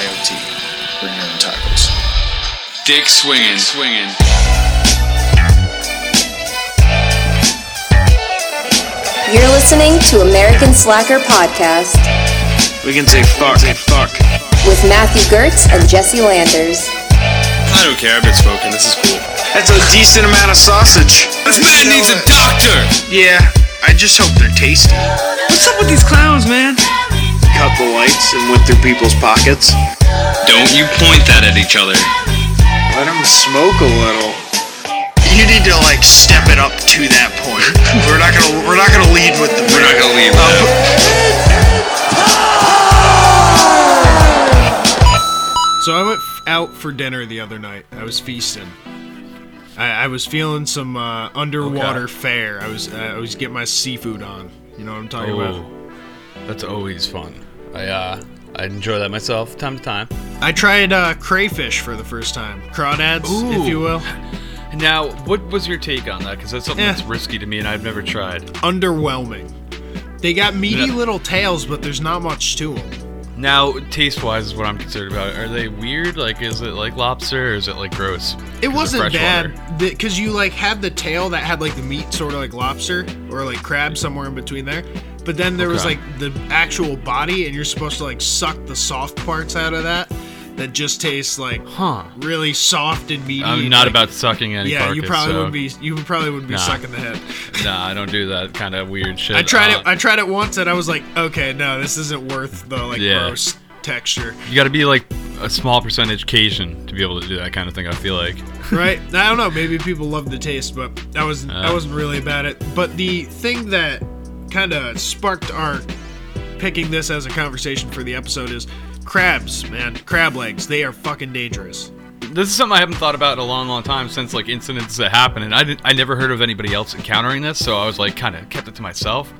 BYOT. Bring your own tacos. Dick swinging, swinging. You're listening to American Slacker Podcast We can say fuck. Say fuck. with Matthew Gertz and Jesse Landers. I don't care. I've been smoking. This is cool. That's a decent amount of sausage. This man needs a doctor. Yeah, I just hope they're tasty. What's up with these clowns, man? Cut the lights and went through people's pockets. Don't you point that at each other. Let them smoke a little. You need to like step it up to that point. we're not gonna we're not gonna lead with the We're not gonna leave Uh, that. So I went f- out for dinner the other night. I was feasting. I, I was feeling some uh, underwater fare. I was uh, I was getting my seafood on. You know what I'm talking about? Oh, that's always fun. I uh, I enjoy that myself, time to time. I tried uh, crayfish for the first time. Crawdads, if you will. Now, what was your take on that? Because that's something Eh. that's risky to me, and I've never tried. Underwhelming. They got meaty Yeah. little tails, but there's not much to them. Now, taste-wise, is what I'm concerned about. Are they weird? Like, is it like lobster, or is it like gross? It wasn't bad because you like had the tail that had like the meat, sort of like lobster or like crab somewhere in between there. But then there was like the actual body, and you're supposed to like suck the soft parts out of that. That just tastes like Huh. really soft and meaty. I'm not like- about sucking any Yeah, you probably so- wouldn't be. You probably wouldn't be Nah. sucking the head. Nah, I don't do that kind of weird shit. I tried Uh, it. I tried it once, and I was like, okay, no, this isn't worth the like Yeah. gross texture, You got to be like a small percentage Cajun to be able to do that kind of thing. I feel like. right? I don't know. Maybe people love the taste, but I wasn't. I Uh. wasn't really about it. But the thing that kind of sparked our picking this as a conversation for the episode is crabs, man. Crab legs. They are fucking dangerous. this is something I haven't thought about in a long, long time since like incidents that happened, and I didn't, I never heard of anybody else encountering this, so I was like kind of kept it to myself.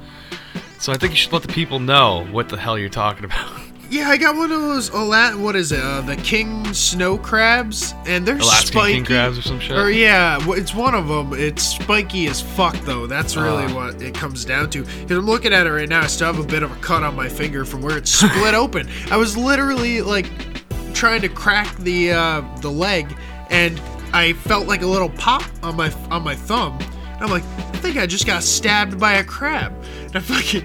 So I think you should let the people know what the hell you're talking about. Yeah, I got one of those. Alat, what is it? Uh, the king snow crabs, and they're Alaskan spiky. king crabs or some shit? Or yeah, it's one of them. It's spiky as fuck though. That's really Ah. what it comes down to. Because I'm looking at it right now. I still have a bit of a cut on my finger from where it's split open. I was literally like trying to crack the uh, the leg, and I felt like a little pop on my on my thumb. And I'm like, I think I just got stabbed by a crab. And I fucking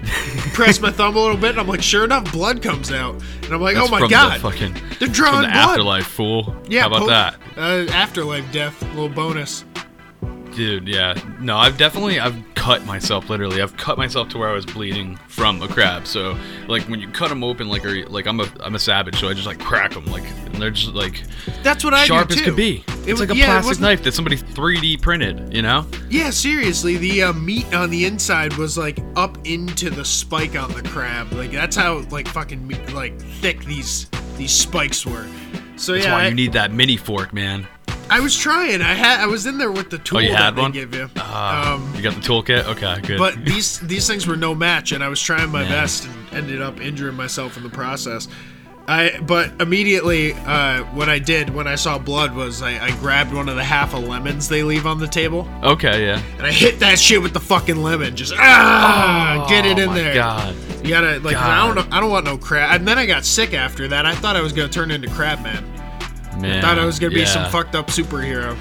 press my thumb a little bit, and I'm like, sure enough, blood comes out. And I'm like, That's oh my from god, the fucking they're from drawing the blood. afterlife, fool. Yeah, how about po- that, Uh, afterlife death, little bonus. Dude? Yeah, no, I've definitely I've cut myself literally. I've cut myself to where I was bleeding from a crab. So like when you cut them open, like or like I'm a I'm a savage, so I just like crack them, like and they're just like That's what I sharp do as could be. It it's was- like a yeah, plastic knife that somebody 3D printed. You know? Yeah, seriously, the uh, meat on the inside was like up into the spike on the crab. Like that's how like fucking like thick these these spikes were. So That's yeah, why I, you need that mini fork, man. I was trying. I had I was in there with the tool Oh, you had one? give you. Uh, um, you got the toolkit? Okay, good. but these these things were no match, and I was trying my Yeah. best and ended up injuring myself in the process. I but immediately uh, what I did when I saw blood was I, I grabbed one of the half of lemons they leave on the table okay, yeah. and I hit that shit with the fucking lemon. Just ah, get it Oh in there. God. You gotta like I don't know. I don't want no crab. And then I got sick after that. I thought I was gonna turn into Crab Man. Man, Thought I was gonna be some fucked up superhero.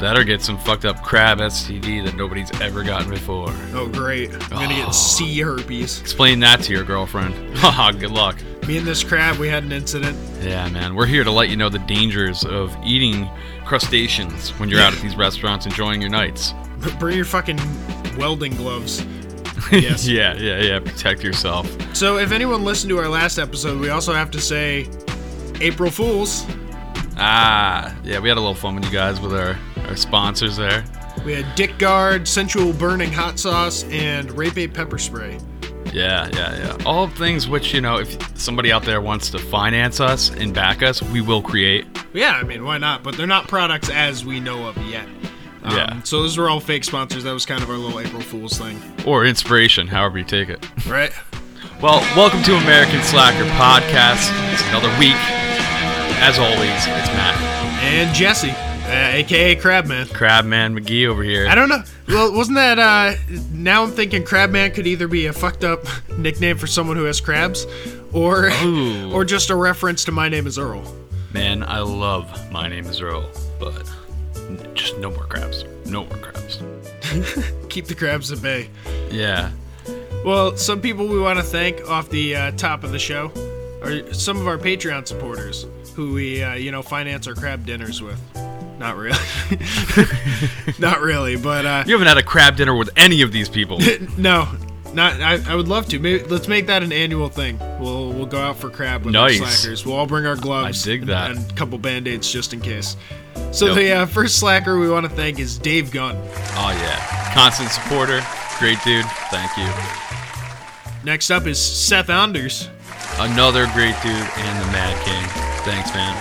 That or get some fucked up crab STD that nobody's ever gotten before. Oh great! I'm gonna Oh. get sea herpes. Explain that to your girlfriend. Haha, good luck. Me and this crab, we had an incident. Yeah, man. We're here to let you know the dangers of eating crustaceans when you're out at these restaurants enjoying your nights. Bring your fucking welding gloves. Yes. yeah, yeah, yeah. Protect yourself. So if anyone listened to our last episode, we also have to say April Fools. Ah, yeah, we had a little fun with you guys with our, our sponsors there. We had Dick Guard, Sensual Burning Hot Sauce, and Rape Ape Pepper Spray. Yeah, yeah, yeah. All things which, you know, if somebody out there wants to finance us and back us, we will create. Yeah, I mean, why not? But they're not products as we know of yet. Um, Yeah. So those were all fake sponsors. That was kind of our little April Fool's thing, Or inspiration, however you take it. right? Well, welcome to American Slacker Podcast. It's another week. As always, it's Matt. And Jesse, uh, aka Crabman. Crabman McGee over here. I don't know. Well, wasn't that? uh Now I'm thinking Crabman could either be a fucked up nickname for someone who has crabs, or Ooh. or just a reference to My Name Is Earl. Man, I love My Name is Earl, but just no more crabs. No more crabs. Keep the crabs at bay. Yeah. Well, some people we want to thank off the uh, top of the show are some of our Patreon supporters who we, uh, you know, finance our crab dinners with. Not really. Not really, but uh, You haven't had a crab dinner with any of these people. no, not. I, I would love to. Maybe let's make that an annual thing. We'll we'll go out for crab with Nice. our slackers. We'll all bring our gloves. I dig and, that. And a couple band aids just in case. So the uh, first slacker we want to thank is Dave Gunn. Oh yeah. Constant supporter. Great dude. Thank you. Next up is Seth Anders. Another great dude and the Mad King. Thanks, man.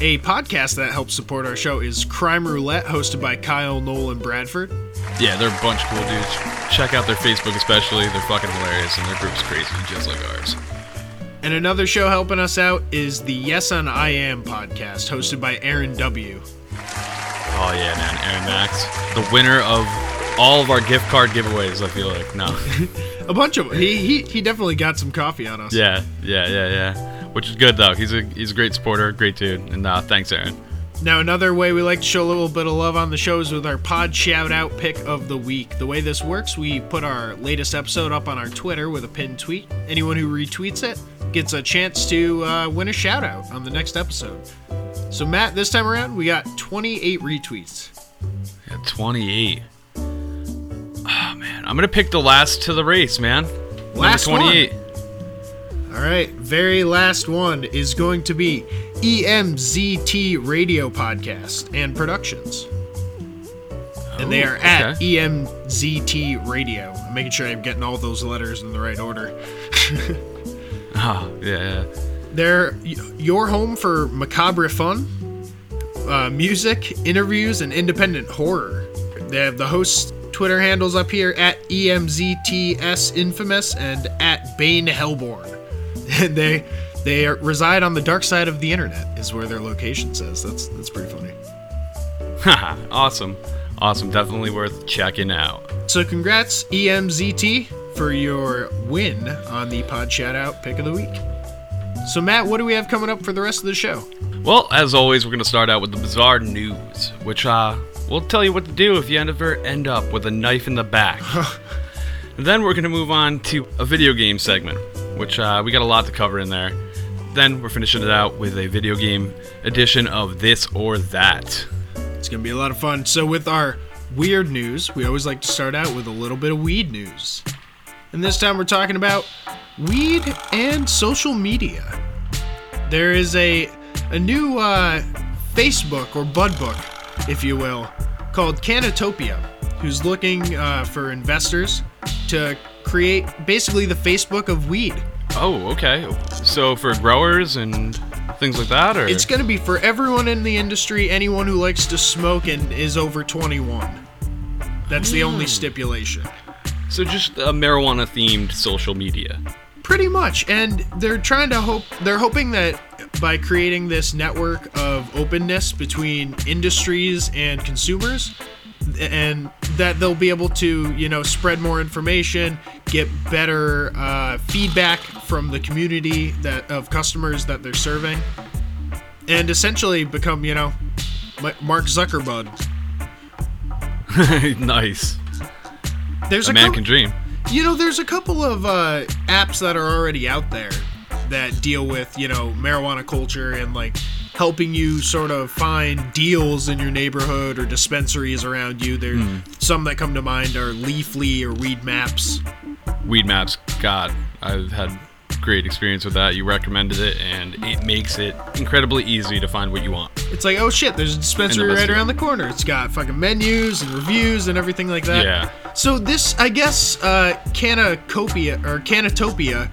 A podcast that helps support our show is Crime Roulette, hosted by Kyle, Noel, and Bradford. Yeah, they're a bunch of cool dudes. Check out their Facebook especially. They're fucking hilarious and their group's crazy, just like ours. And another show helping us out is the Yes on I Am podcast, hosted by Aaron W. Oh yeah, man. Aaron Max. The winner of all of our gift card giveaways, I feel like. No. A bunch of he he, he definitely got some coffee on us. yeah, yeah, yeah, yeah. Which is good though. He's a he's a great supporter, great dude. And uh, thanks, Aaron. Now, another way we like to show a little bit of love on the show is with our pod shout out pick of the week. The way this works, we put our latest episode up on our Twitter with a pinned tweet. Anyone who retweets it gets a chance to uh, win a shout out on the next episode. So, Matt, this time around, we got 28 retweets. Yeah, 28. Oh man, I'm gonna pick the last to the race, man. Last Number 28. All right, very last one is going to be EMZT Radio Podcast and Productions. And they Oh, are at. EMZT Radio. I'm making sure I'm getting all those letters in the right order. Oh, yeah. They're your home for macabre fun, uh, music, interviews, and independent horror. They have the host Twitter handles up here at EMZTS Infamous and at Bane Hellborn. And they they reside on the dark side of the internet is where their location says. That's that's pretty funny. Haha, awesome. Awesome. Definitely worth checking out. So congrats EMZT for your win on the Pod Shout Out Pick of the Week. So Matt, what do we have coming up for the rest of the show? Well, as always, we're going to start out with the bizarre news, which uh, will tell you what to do if you ever end up with a knife in the back. then we're going to move on to a video game segment, which uh, we got a lot to cover in there. Then we're finishing it out with a video game edition of This or That. It's gonna be a lot of fun. So with our weird news, we always like to start out with a little bit of weed news. And this time we're talking about weed and social media. There is a a new uh, Facebook or bud book, if you will, called Canatopia, who's looking uh, for investors to create basically the Facebook of weed. Oh, okay. So for growers and things like that, or It's going to be for everyone in the industry, anyone who likes to smoke and is over 21. That's the only hmm. stipulation. so just a marijuana themed social media. Pretty much. And they're trying to hope they're hoping that by creating this network of openness between industries and consumers and that they'll be able to, you know, spread more information, get better uh, feedback from the community that of customers that they're serving, and essentially become, you know, Mark Zuckerberg. nice. There's A a, man cou- can dream. You know, there's a couple of uh, apps that are already out there that deal with, you know, marijuana culture and like helping you sort of find deals in your neighborhood or dispensaries around you. There, hmm. some that come to mind are Leafly or Weed Maps. Weed Maps, God, I've had great experience with that. You recommended it, and it makes it incredibly easy to find what you want. It's like, oh shit, there's a dispensary best right around the corner. It's got fucking menus and reviews and everything like that. Yeah. So this, I guess, uh, Canacopia or Canatopia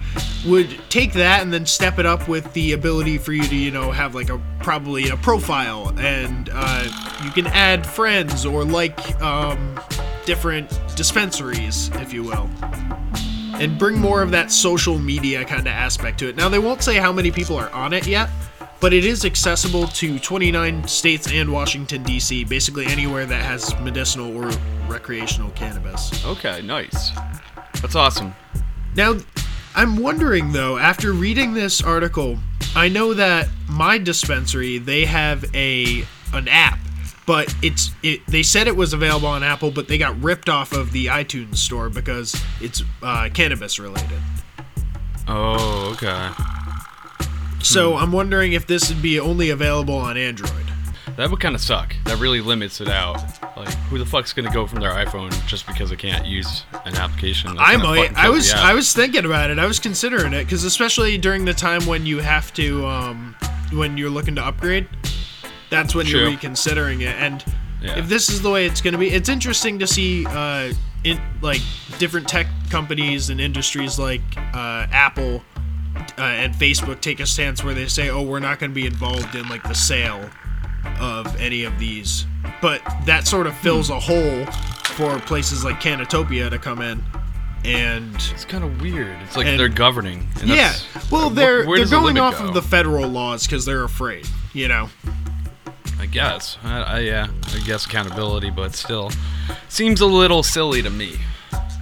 would take that and then step it up with the ability for you to, you know, have like a probably a profile and uh, you can add friends or like um, different dispensaries, if you will. And bring more of that social media kind of aspect to it. Now, they won't say how many people are on it yet, but it is accessible to 29 states and Washington, D.C., basically anywhere that has medicinal or recreational cannabis. Okay, nice. That's awesome. Now, I'm wondering though, after reading this article, I know that my dispensary they have a an app, but it's it. They said it was available on Apple, but they got ripped off of the iTunes store because it's uh, cannabis related. Oh, okay. So I'm wondering if this would be only available on Android. That would kind of suck. That really limits it out. Like, who the fuck's gonna go from their iPhone just because it can't use an application? That's I might. I was. I was thinking about it. I was considering it because especially during the time when you have to, um, when you're looking to upgrade, that's when you're reconsidering it. And Yeah. if this is the way it's going to be, it's interesting to see, uh, in like different tech companies and industries like uh, Apple uh, and Facebook take a stance where they say, "Oh, we're not going to be involved in like the sale of any of these," but that sort of fills a hole for places like Canatopia to come in and It's kind of weird. It's like And- they're governing. and yeah, that's- well, they're they're the going off go? of the federal laws because they're afraid. You know, I guess. I, I, yeah, I guess accountability, but still, seems a little silly to me.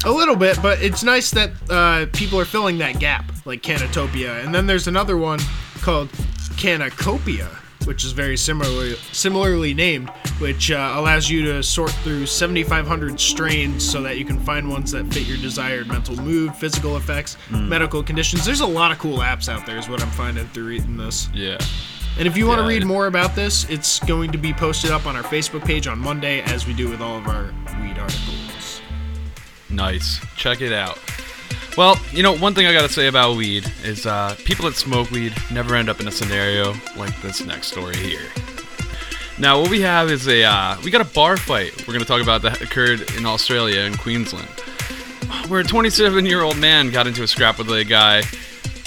A little bit, but it's nice that uh, people are filling that gap, like Canatopia. And then there's another one called Canacopia, which is very similarly similarly named, which uh, allows you to sort through 7,500 strains so that you can find ones that fit your desired mental mood, physical effects, Hmm. medical conditions. There's a lot of cool apps out there, is what I'm finding through reading this. Yeah. And if you want to Yeah, read it- more about this, it's going to be posted up on our Facebook page on Monday, as we do with all of our weed articles. Nice. Check it out. Well, you know, one thing I gotta say about weed is uh, people that smoke weed never end up in a scenario like this next story here. Now, what we have is a uh, we got a bar fight we're gonna talk about that occurred in Australia in Queensland, where a 27 year old man got into a scrap with a guy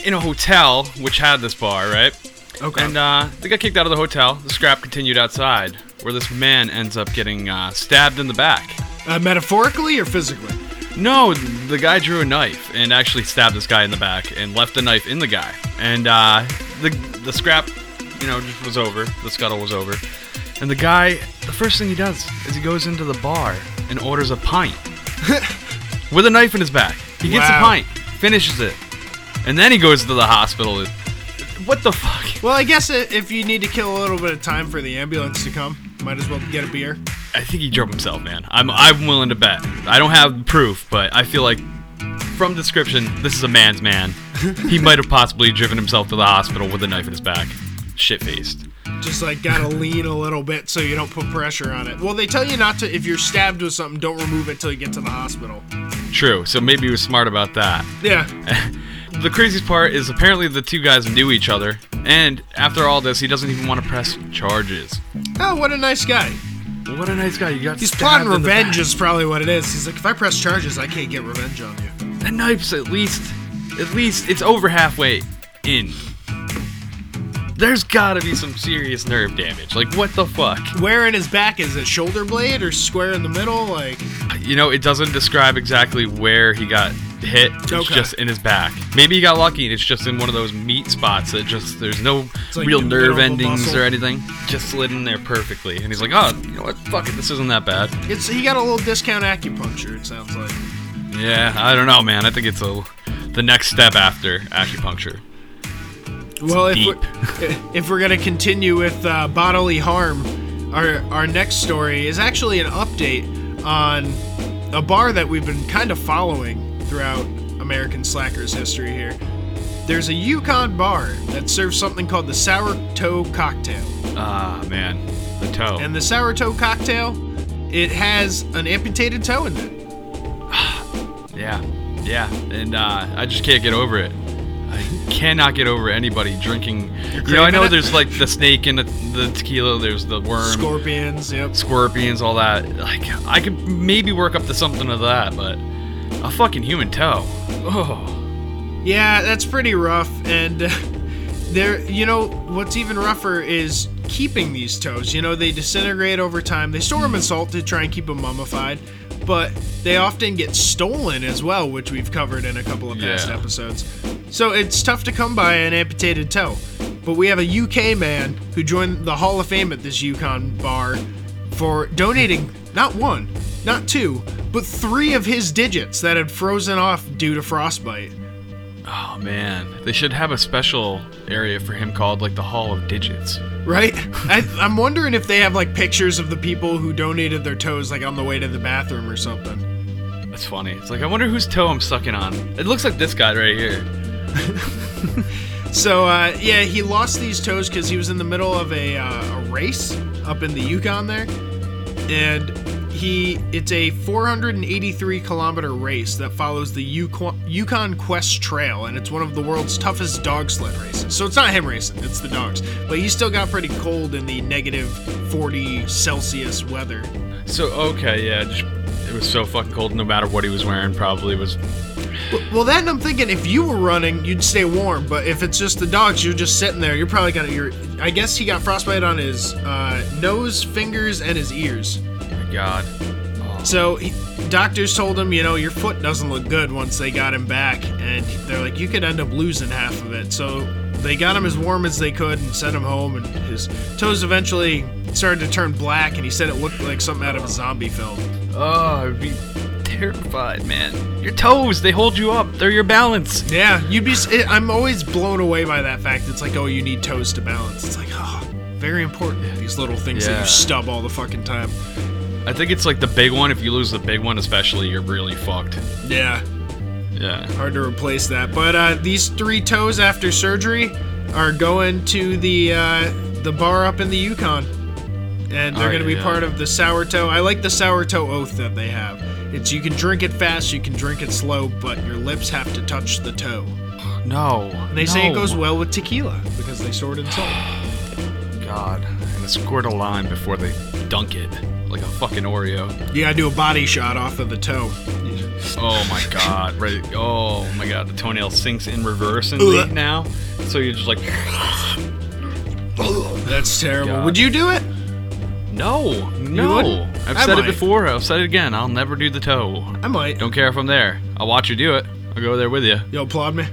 in a hotel which had this bar, right? Okay. And uh, they got kicked out of the hotel. The scrap continued outside, where this man ends up getting uh, stabbed in the back. uh, metaphorically or physically? No, the guy drew a knife and actually stabbed this guy in the back and left the knife in the guy. And uh, the the scrap, you know, just was over. The scuttle was over. And the guy, the first thing he does is he goes into the bar and orders a pint with a knife in his back. He gets Wow. a pint, finishes it, and then he goes to the hospital. What the fuck? Well, I guess if you need to kill a little bit of time for the ambulance to come, might as well get a beer. I think he drove himself, man. I'm I'm willing to bet. I don't have proof, but I feel like from description, this is a man's man. he might have possibly driven himself to the hospital with a knife in his back, shit faced. Just like gotta lean a little bit so you don't put pressure on it. Well, they tell you not to. If you're stabbed with something, don't remove it till you get to the hospital. True. So maybe he was smart about that. Yeah. The craziest part is apparently the two guys knew each other, and after all this, he doesn't even want to press charges. Oh, what a nice guy. What a nice guy! You got He's plotting revenge is probably what it is. He's like, if I press charges, I can't get revenge on you. The knife's at least, at least it's over halfway in. There's gotta be some serious nerve damage. Like, what the fuck? Where in his back is it? Shoulder blade or square in the middle? Like, You know, it doesn't describe exactly where he got hit. It's Okay. just in his back. Maybe he got lucky and it's just in one of those meat spots that just there's no like real in the middle nerve endings muscle. or anything. Just slid in there perfectly. And he's like, oh, you know what? Fuck it, this isn't that bad. it's he got a little discount acupuncture. It sounds like. Yeah, I don't know, man. I think it's a the next step after acupuncture. Well, if deep. we're, if we're gonna continue with uh, bodily harm, our our next story is actually an update on a bar that we've been kind of following throughout American Slackers history here. There's a Yukon bar that serves something called the Sour Toe Cocktail, Ah, man, the toe. and the Sour Toe Cocktail, it has an amputated toe in it. Yeah, yeah, and uh, I just can't get over it. I cannot get over anybody drinking. You know, I know it? there's like the snake in the, the tequila. There's the worm, Scorpions, yep. scorpions, all that. Like I could maybe work up to something of that, but a fucking human toe. Oh, Yeah, that's pretty rough. And uh, there, you know, what's even rougher is keeping these toes. You know, they disintegrate over time. They store them in salt to try and keep them mummified, but they often get stolen as well, which we've covered in a couple of past Yeah. episodes. So it's tough to come by an amputated toe. But we have a UK man who joined the Hall of Fame at this Yukon bar for donating not one, not two, but three of his digits that had frozen off due to frostbite. Oh man, they should have a special area for him called like the Hall of Digits. Right? I, I'm wondering if they have like pictures of the people who donated their toes like on the way to the bathroom or something. That's funny. It's like I wonder whose toe I'm sucking on. It looks like this guy right here. So uh, yeah, he lost these toes because he was in the middle of a, uh, a race up in the Yukon there, and he it's a 483 kilometer race that follows the Yukon, Yukon Quest Trail, and it's one of the world's toughest dog sled races. So it's not him racing; it's the dogs. But he still got pretty cold in the negative 40 Celsius weather. So okay, yeah, just, it was so fucking cold. No matter what he was wearing, probably was. Well, then I'm thinking if you were running, you'd stay warm. But if it's just the dogs, you're just sitting there. You're probably gonna. You're. I guess he got frostbite on his uh, nose, fingers, and his ears. My God. Oh. So he, doctors told him, you know, your foot doesn't look good once they got him back, and they're like, you could end up losing half of it. So they got him as warm as they could and sent him home, and his toes eventually started to turn black, and he said it looked like something out of a zombie film. Oh, I'd be terrified, man. Your toes, they hold you up. They're your balance. Yeah, you'd be. I'm always blown away by that fact. It's like, oh, you need toes to balance. It's like, oh, very important. These little things that you stub all the fucking time. I think it's like the big one. If you lose the big one, especially, you're really fucked. Yeah, Yeah. hard to replace that. But uh, these three toes after surgery are going to the uh, the bar up in the Yukon, and they're Oh, going to be yeah. part of the sour toe. I like the sour toe oath that they have. It's you can drink it fast, you can drink it slow, but your lips have to touch the toe. No. And they say it goes well with tequila because they store it salt. God. And they squirt a lime before they dunk it. Like a fucking Oreo. You gotta do a body shot off of the toe. Oh my god. Right. Oh my god. The toenail sinks in reverse and leak now. So you're just like. That's terrible. God. Would you do it? No. No. wouldn't? I've I said might. it before. I'll say it again. I'll never do the toe. I might. Don't care if I'm there. I'll watch you do it. I'll go there with you. You applaud me?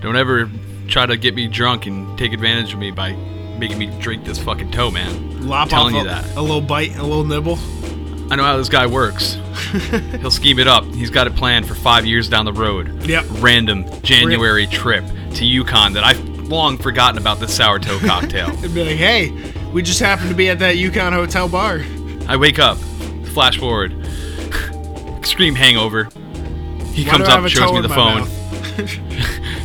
Don't ever try to get me drunk and take advantage of me by making me drink this fucking toe, man. Lop telling off you a, that. a little bite, a little nibble. I know how this guy works. He'll scheme it up. He's got it planned for five years down the road. Yep. Random January trip to Yukon that I've long forgotten about this sour toe cocktail. And be like, hey, we just happened to be at that Yukon Hotel bar. I wake up, flash forward, extreme hangover. He Why comes do I have up, shows me the phone?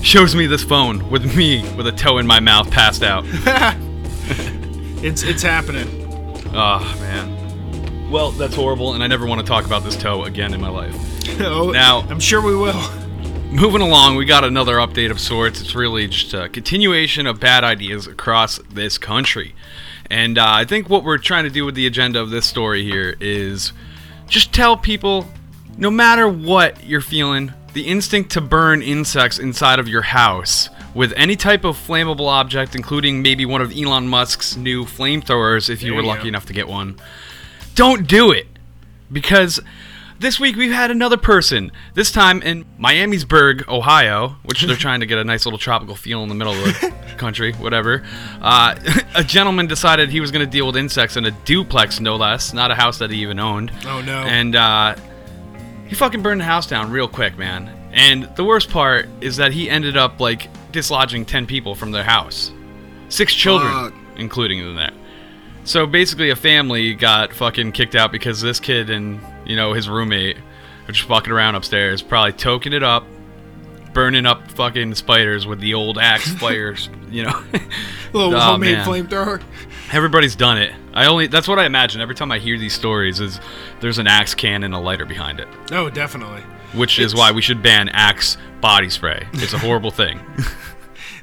Shows me this phone with me with a toe in my mouth, passed out. It's it's happening. Oh man. Well, that's horrible, and I never want to talk about this toe again in my life. oh, Now- I'm sure we will. Moving along, we got another update of sorts. It's really just a continuation of bad ideas across this country. And uh, I think what we're trying to do with the agenda of this story here is just tell people no matter what you're feeling, the instinct to burn insects inside of your house with any type of flammable object, including maybe one of Elon Musk's new flamethrowers if you There were you lucky go. enough to get one, don't do it. Because this week we've had another person, this time in Miamisburg, Ohio, which they're trying to get a nice little tropical feel in the middle of the country, whatever. Uh, a gentleman decided he was going to deal with insects in a duplex, no less, not a house that he even owned. Oh, no. And uh, he fucking burned the house down real quick, man. And the worst part is that he ended up like dislodging 10 people from their house. Six children, Fuck. including in there. So basically, a family got fucking kicked out because this kid and you know his roommate are just walking around upstairs, probably toking it up, burning up fucking spiders with the old axe fires. You know, little Oh, homemade man. flamethrower. Everybody's done it. I only that's what I imagine every time I hear these stories is there's an axe can and a lighter behind it, Oh, definitely. which is why we should ban axe body spray. It's a horrible thing.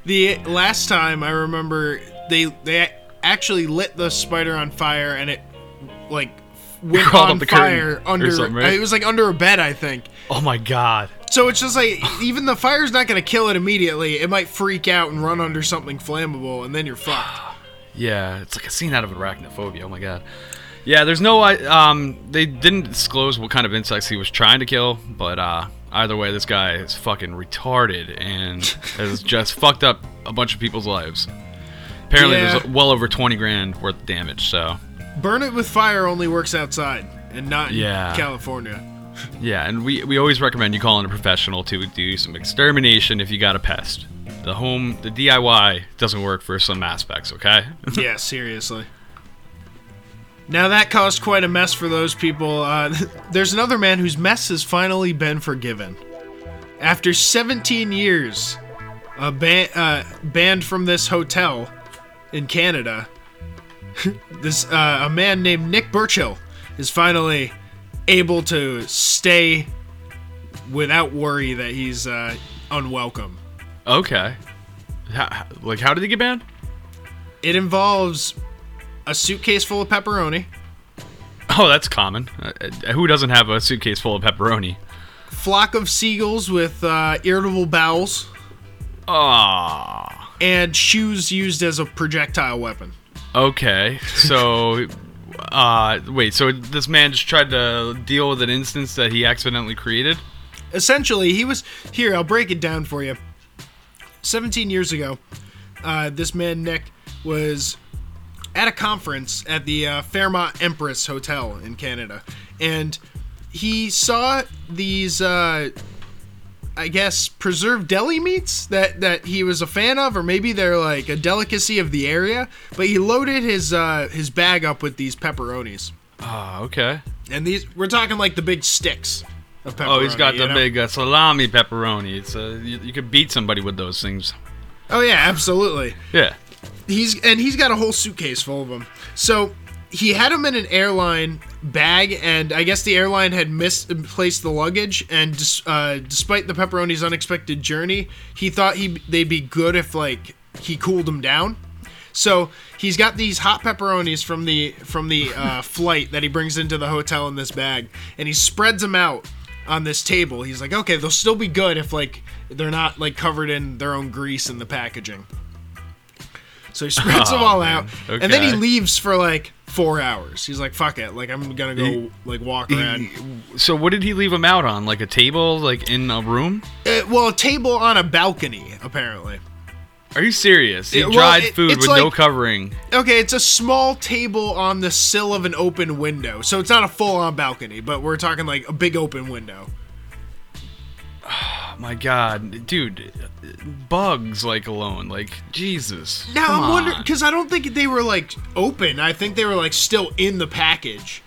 The last time I remember, they they actually lit the spider on fire, and it like went Crawled on fire under. right? It was like under a bed, I think. oh my god. So it's just like even the fire's not gonna kill it immediately. It might freak out and run under something flammable, and then you're fucked. Yeah, it's like a scene out of arachnophobia. Oh my god. Yeah, there's no um they didn't disclose what kind of insects he was trying to kill, but uh either way this guy is fucking retarded and has just fucked up a bunch of people's lives. Apparently Yeah. there's well over 20 grand worth of damage, so Burn it with fire only works outside and not in Yeah. California. Yeah, and we, we always recommend you call in a professional to do some extermination if you got a pest. The home, the DIY doesn't work for some aspects, okay? yeah, seriously. Now that caused quite a mess for those people. Uh, there's another man whose mess has finally been forgiven. After 17 years, uh, banned from this hotel in Canada, this uh, a man named Nick Burchill is finally able to stay without worry that he's uh, unwelcome. Okay. How, like, how did he get banned? It involves a suitcase full of pepperoni, Oh, that's common. Uh, uh, who doesn't have a suitcase full of pepperoni? flock of seagulls with uh, irritable bowels, Ah. and shoes used as a projectile weapon. Okay, so, uh, wait, so this man just tried to deal with an instance that he accidentally created? Essentially, he was here. I'll break it down for you. 17 years ago, uh, this man Nick was at a conference at the uh, Fairmont Empress Hotel in Canada, and he saw these, uh, I guess, preserved deli meats that that he was a fan of, or maybe they're like a delicacy of the area. But he loaded his uh, his bag up with these pepperonis, Ah, okay. and these we're talking like the big sticks. Oh, he's got the know? big uh, salami pepperoni. It's uh, you, you could beat somebody with those things. Oh yeah, absolutely. Yeah. He's and he's got a whole suitcase full of them. So he had them in an airline bag, and I guess the airline had misplaced the luggage. And uh, despite the pepperoni's unexpected journey, he thought he they'd be good if like he cooled them down. So he's got these hot pepperonis from the from the uh, flight that he brings into the hotel in this bag, and he spreads them out on this table. He's like, okay, they'll still be good if like they're not like covered in their own grease in the packaging. So he spreads them Oh, all man. out, and then he leaves for like four hours. He's like, fuck it, like I'm gonna go He- like walk around. So what did he leave him out on? Like a table, like in a room? Uh, well, a table on a balcony apparently. Are you serious? He Yeah, well, dried it- food with no covering. Okay, it's a small table on the sill of an open window. So it's not a full on balcony, but we're talking like a big open window. Oh my god, dude, bugs like alone, like Jesus. Now I'm wondering because I don't think they were like open. I think they were like still in the package.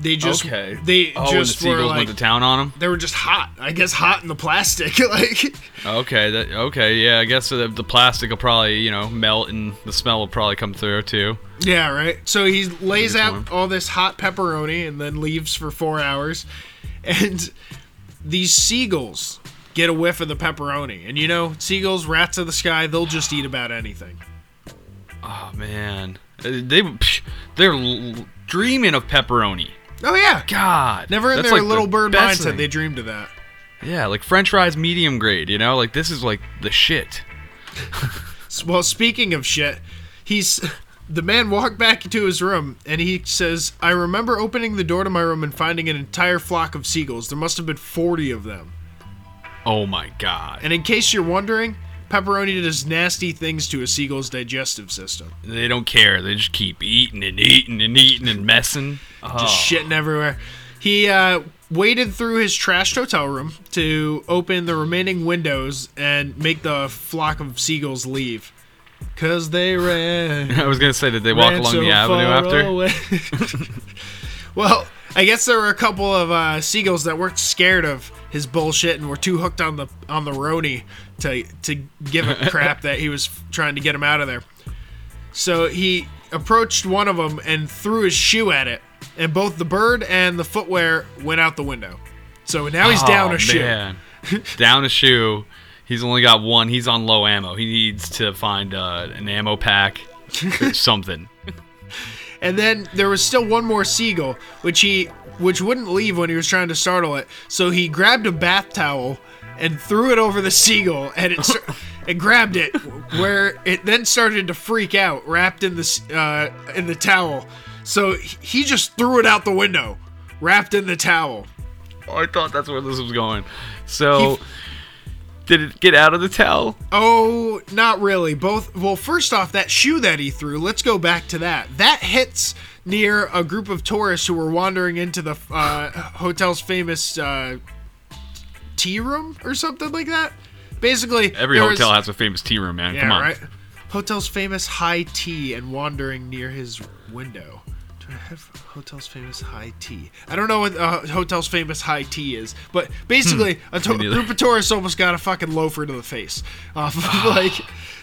They just okay. they oh, and the just were like went to town on him. they were just hot. I guess hot in the plastic. like Okay, that okay, yeah. I guess the, the plastic will probably you know melt and the smell will probably come through too. yeah, right. So he lays out all this hot pepperoni and then leaves for four hours, and these seagulls get a whiff of the pepperoni. And you know, seagulls, rats of the sky, they'll just eat about anything. Oh man, Uh, they they're l- dreaming of pepperoni. Oh yeah. God, Never in that's their like the little bird best mindset thing. they dreamed of that. Yeah, like French fries medium grade. You know, like this is like the shit. Well, speaking of shit, he's the man walked back into his room and he says, "I remember opening the door to my room and finding an entire flock of seagulls. There must have been 40 of them." Oh my god. And in case you're wondering, pepperoni does nasty things to a seagull's digestive system. They don't care. They just keep eating and eating and eating and messing. Oh. Just shitting everywhere. He uh, waded through his trashed hotel room to open the remaining windows and make the flock of seagulls leave. Cause they ran. I was gonna say, did they walk along so the avenue after? well, I guess there were a couple of uh, seagulls that weren't scared of his bullshit and were too hooked on the on the Roni to to give a crap that he was trying to get him out of there. So he approached one of them and threw his shoe at it, and both the bird and the footwear went out the window. So now he's down Oh, a shoe. man. down a shoe. He's only got one. He's on low ammo. He needs to find uh, an ammo pack or something. And then there was still one more seagull, which he which wouldn't leave when he was trying to startle it. So he grabbed a bath towel and threw it over the seagull, and it grabbed it, where it then started to freak out, wrapped in the uh, in the towel. So he- he just threw it out the window, wrapped in the towel. Oh, I thought that's where this was going. So, Did it get out of the towel? Oh, not really. Both. Well, first off, that shoe that he threw. Let's go back to that. That hits near a group of tourists who were wandering into the uh, hotel's famous uh, tea room or something like that. Basically, Every there was- hotel has a famous tea room, man. Yeah, Come on. right. Hotel's famous high tea and wandering near his window. Do I have hotel's famous high tea? I don't know what uh, hotel's famous high tea is, but basically, a to- Hmm. Me neither. group of tourists almost got a fucking loafer to the face off of like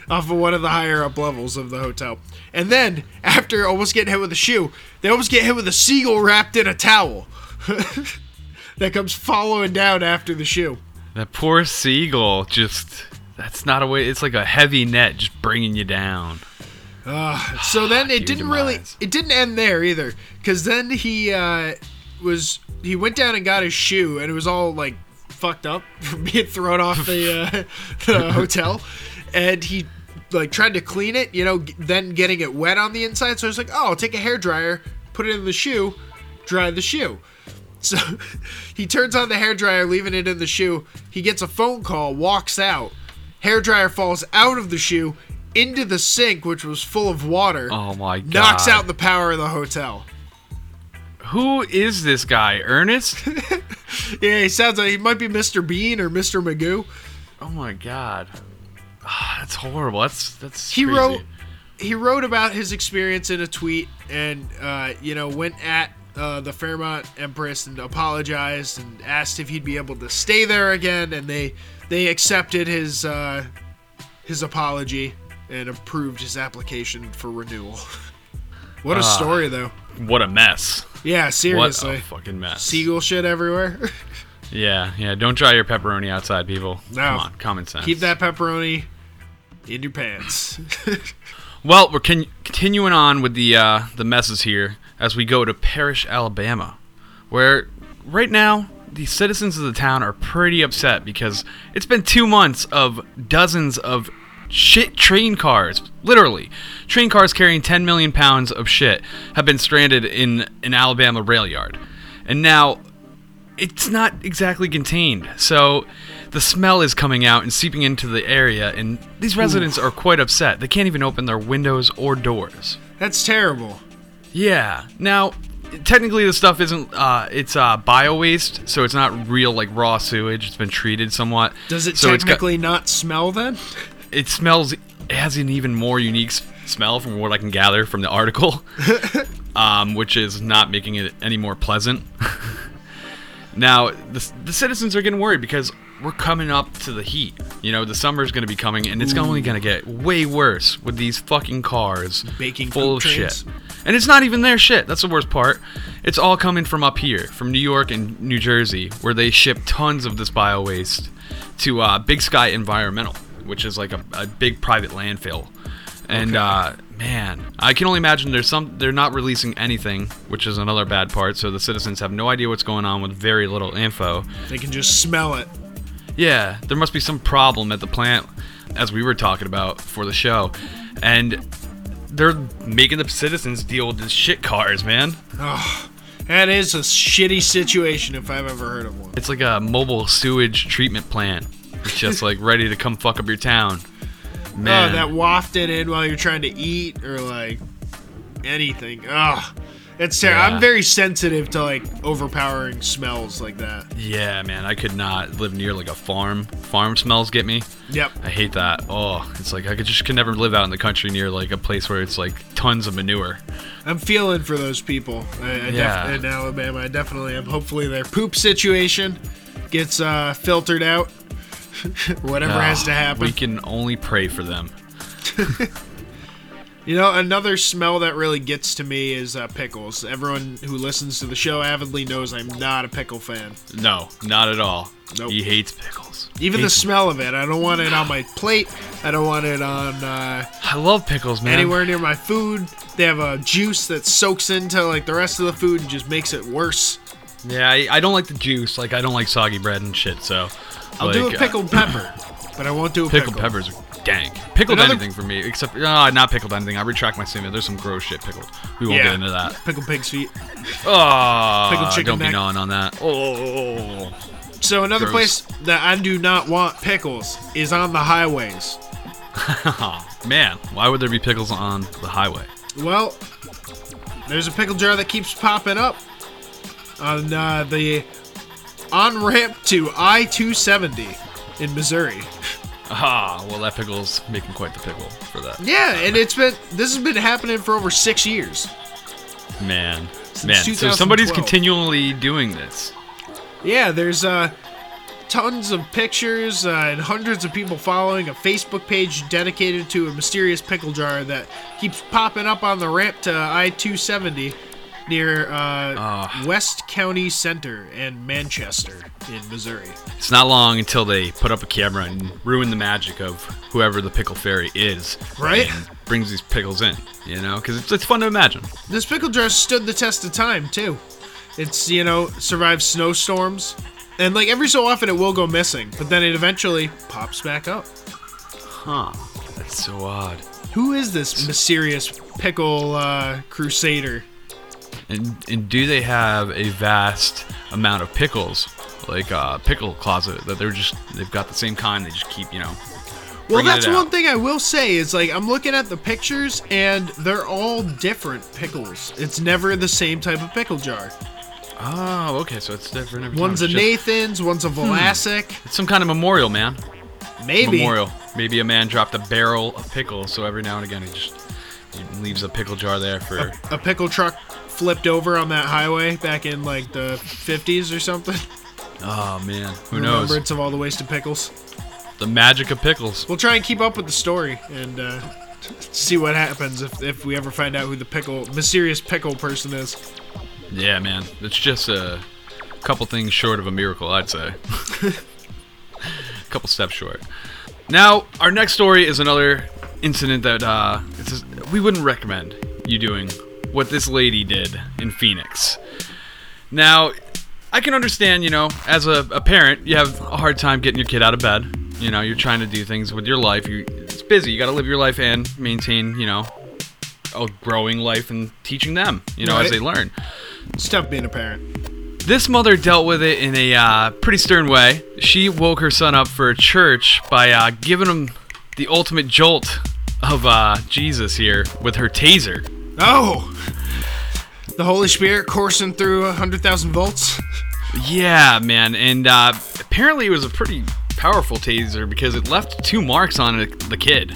off of one of the higher up levels of the hotel. And then after almost getting hit with a shoe, they almost get hit with a seagull wrapped in a towel. that comes following down after the shoe. That poor seagull just. That's not a way. It's like a heavy net just bringing you down. So then it didn't really it didn't end there either cuz then he uh was he went down and got his shoe and it was all like fucked up from being thrown off the uh the hotel and he like tried to clean it, you know, then getting it wet on the inside. So I was like, "Oh, I'll take a hair dryer, put it in the shoe, dry the shoe." So he turns on the hair dryer, leaving it in the shoe. He gets a phone call, walks out. Hair dryer falls out of the shoe into the sink, which was full of water. Oh my god. knocks out the power of the hotel. Who is this guy? Ernest? Yeah, he sounds like he might be Mr. Bean or Mr. Magoo. oh my god. Ah, that's horrible. That's that's He crazy. wrote he wrote about his experience in a tweet and uh, you know went at uh, the Fairmont Empress and apologized and asked if he'd be able to stay there again and they they accepted his uh, his apology and approved his application for renewal. what a Ah. story though. What a mess. Yeah, seriously. What a fucking mess. Seagull shit everywhere. Yeah, yeah. Don't dry your pepperoni outside, people. No. Come on, common sense. Keep that pepperoni in your pants. Well, we're con- continuing on with the uh, the messes here as we go to Parrish, Alabama, where right now the citizens of the town are pretty upset because it's been two months of dozens of shit train cars, literally train cars carrying 10 million pounds of shit, have been stranded in an Alabama rail yard, and now it's not exactly contained. So the smell is coming out and seeping into the area, and these residents are quite upset. They can't even open their windows or doors. That's terrible. Yeah. Now, technically, the stuff isn't. Uh, it's uh, bio waste, so it's not real like raw sewage. It's been treated somewhat. Does it so it's got- technically not smell then? It smells. It has an even more unique smell from what I can gather from the article, um, which is not making it any more pleasant. now, the, the citizens are getting worried because we're coming up to the heat. You know, the summer's going to be coming, and it's only going to get way worse with these fucking cars Baking full of trains. shit. And it's not even their shit. That's the worst part. It's all coming from up here, from New York and New Jersey, where they ship tons of this bio waste to uh, Big Sky Environmental, which is like a, a big private landfill. And uh, man, I can only imagine there's some. They're not releasing anything, which is another bad part. So the citizens have no idea what's going on with very little info. They can just smell it. Yeah, there must be some problem at the plant, as we were talking about for the show, and they're making the citizens deal with this shit cars, man. Oh, That is a shitty situation if I've ever heard of one. It's like a mobile sewage treatment plant. It's just like ready to come fuck up your town. Man, Oh, that wafted in while you're trying to eat or like anything. Ugh. It's ter- Yeah. I'm very sensitive to like overpowering smells like that. yeah, man, I could not live near like a farm. Farm smells get me. Yep. I hate that. Oh, it's like I could just could never live out in the country near like a place where it's like tons of manure. I'm feeling for those people. I, I Yeah. def- in Alabama, I definitely am. Hopefully, their poop situation gets uh, filtered out. Whatever has to happen. We can only pray for them. You know, another smell that really gets to me is uh, pickles. Everyone who listens to the show avidly knows I'm not a pickle fan. No, not at all. Nope. He hates pickles. Even the Hates- smell of it, I don't want it on my plate. I don't want it on uh, I love pickles, man. anywhere near my food. They have a juice that soaks into like the rest of the food and just makes it worse. Yeah, I, I don't like the juice. Like I don't like soggy bread and shit. So I'll do a like, uh, pickled pepper, but I won't do a pickled pickle. peppers are dank. Pickled Another- anything for me, except uh, not pickled anything. I retract my statement. There's some gross shit pickled. We won't get into that. Pickled pig's feet. Oh, Pickled chicken don't be neck. gnawing on that. Oh, So So another Gross. place that I do not want pickles is on the highways. Man, why would there be pickles on the highway? Well, there's a pickle jar that keeps popping up on uh, the on ramp to I 270 in Missouri. Ah, well, that pickle's making quite the pickle for that. Yeah, and it's been this has been happening for over six years. Man, man. So somebody's continually doing this. Yeah, there's uh, tons of pictures uh, and hundreds of people following a Facebook page dedicated to a mysterious pickle jar that keeps popping up on the ramp to I 270 near uh, Ah. West County Center and Manchester in Missouri. It's not long until they put up a camera and ruin the magic of whoever the pickle fairy is. Right? And brings these pickles in, you know? Because it's, it's fun to imagine. This pickle jar stood the test of time too. It's you know survived snowstorms, and like every so often it will go missing, but then it eventually pops back up. Huh. That's so odd. Who is this mysterious pickle uh, crusader? And, and do they have a vast amount of pickles? Like a pickle closet that they're just, they've got the same kind, they just keep, you know. Well, that's one thing I will say is like I'm looking at the pictures and they're all different pickles. It's never the same type of pickle jar. Oh, okay, so it's different every One's a just- Nathan's, one's a hmm. Vlasic. It's some kind of memorial, man. Maybe. Memorial. Maybe a man dropped a barrel of pickles, so every now and again he just he leaves a pickle jar there for. A pickle truck flipped over on that highway back in like the 50s or something. Oh man, who knows? Remembrance of all the wasted pickles. The magic of pickles. We'll try and keep up with the story and uh, see what happens if, if we ever find out who the pickle mysterious pickle person is. Yeah, man. It's just a couple things short of a miracle, I'd say. a couple steps short. Now, our next story is another incident that uh, we wouldn't recommend you doing what this lady did in Phoenix. Now, I can understand, you know, as a, a parent, you have a hard time getting your kid out of bed. You know, you're trying to do things with your life. You, it's busy. You got to live your life and maintain, you know, a growing life and teaching them, you know, as they learn. It's tough being a parent. This mother dealt with it in a uh, pretty stern way. She woke her son up for church by uh, giving him the ultimate jolt of uh, Jesus here with her taser. Oh! The Holy Spirit coursing through 100,000 volts? Yeah, man, and uh, apparently it was a pretty powerful taser because it left two marks on it, the kid.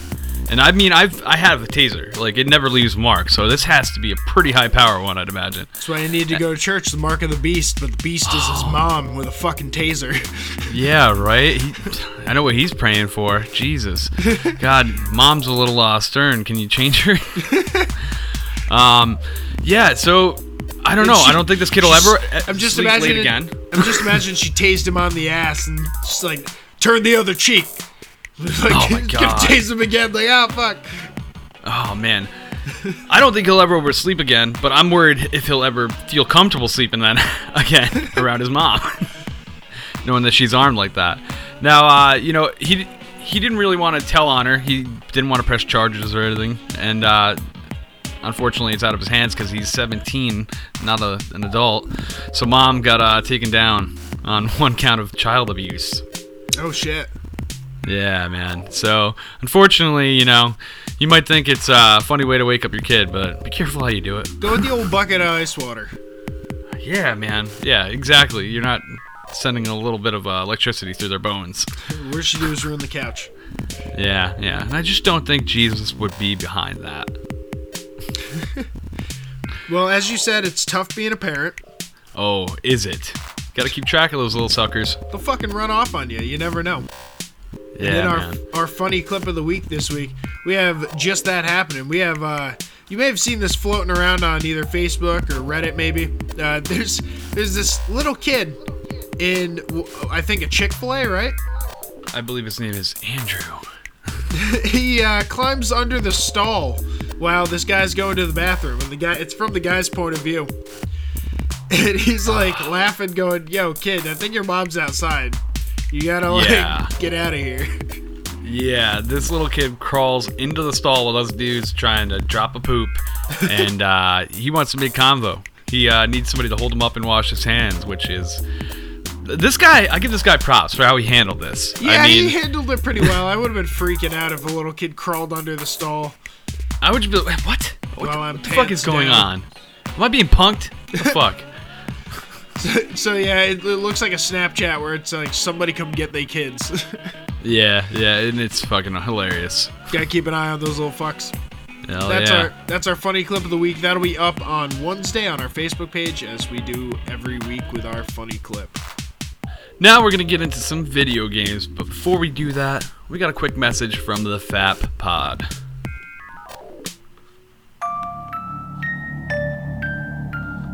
And I mean, I've I have a taser, like it never leaves marks, so this has to be a pretty high power one, I'd imagine. That's why you need to go to church, the mark of the beast, but the beast is his mom with a fucking taser. Yeah, right. He, I know what he's praying for. Jesus, God, mom's a little uh, stern. Can you change her? um, yeah. So I don't know. I don't think this kid will ever. I'm just sleep late imagining. again. I'm just imagining she tased him on the ass and just like turn the other cheek. like, Oh my gonna God. tase him again. Like, oh fuck. Oh man. I don't think he'll ever oversleep again, but I'm worried if he'll ever feel comfortable sleeping then again around his mom, knowing that she's armed like that. Now, uh, you know, he he didn't really want to tell on her. He didn't want to press charges or anything, and uh, unfortunately, it's out of his hands because he's 17, not a, an adult. So, mom got uh, taken down on one count of child abuse. Oh shit. Yeah, man. So, unfortunately, you know, you might think it's a funny way to wake up your kid, but be careful how you do it. Go with the old bucket of ice water. Yeah, man. Yeah, exactly. You're not sending a little bit of uh, electricity through their bones. Worst you do is ruin the couch. Yeah, yeah. And I just don't think Jesus would be behind that. Well, as you said, it's tough being a parent. Oh, is it? Got to keep track of those little suckers. They'll fucking run off on you. You never know. Yeah, and in our man. our funny clip of the week this week, we have just that happening. We have uh, you may have seen this floating around on either Facebook or Reddit, maybe. Uh, there's there's this little kid in I think a Chick Fil A, right? I believe his name is Andrew. he uh, climbs under the stall while this guy's going to the bathroom, and the guy it's from the guy's point of view, and he's like laughing, going, "Yo, kid, I think your mom's outside. You gotta like Yeah. get out of here." Yeah, this little kid crawls into the stall with us dudes trying to drop a poop, and uh, he wants to make convo. He uh, needs somebody to hold him up and wash his hands, which is this guy, I give this guy props for how he handled this. Yeah, I mean, he handled it pretty well. I would have been freaking out if a little kid crawled under the stall. I would just be like, what? What Well, the, what the fuck is going down. on? Am I being punked? What the fuck? So yeah, it, it looks like a Snapchat where it's like somebody come get they kids. Yeah, yeah, and it's fucking hilarious. Gotta keep an eye on those little fucks. Hell That's yeah. our that's our funny clip of the week. That'll be up on Wednesday on our Facebook page as we do every week with our funny clip. Now we're gonna get into some video games, but before we do that, we got a quick message from the FAP Pod.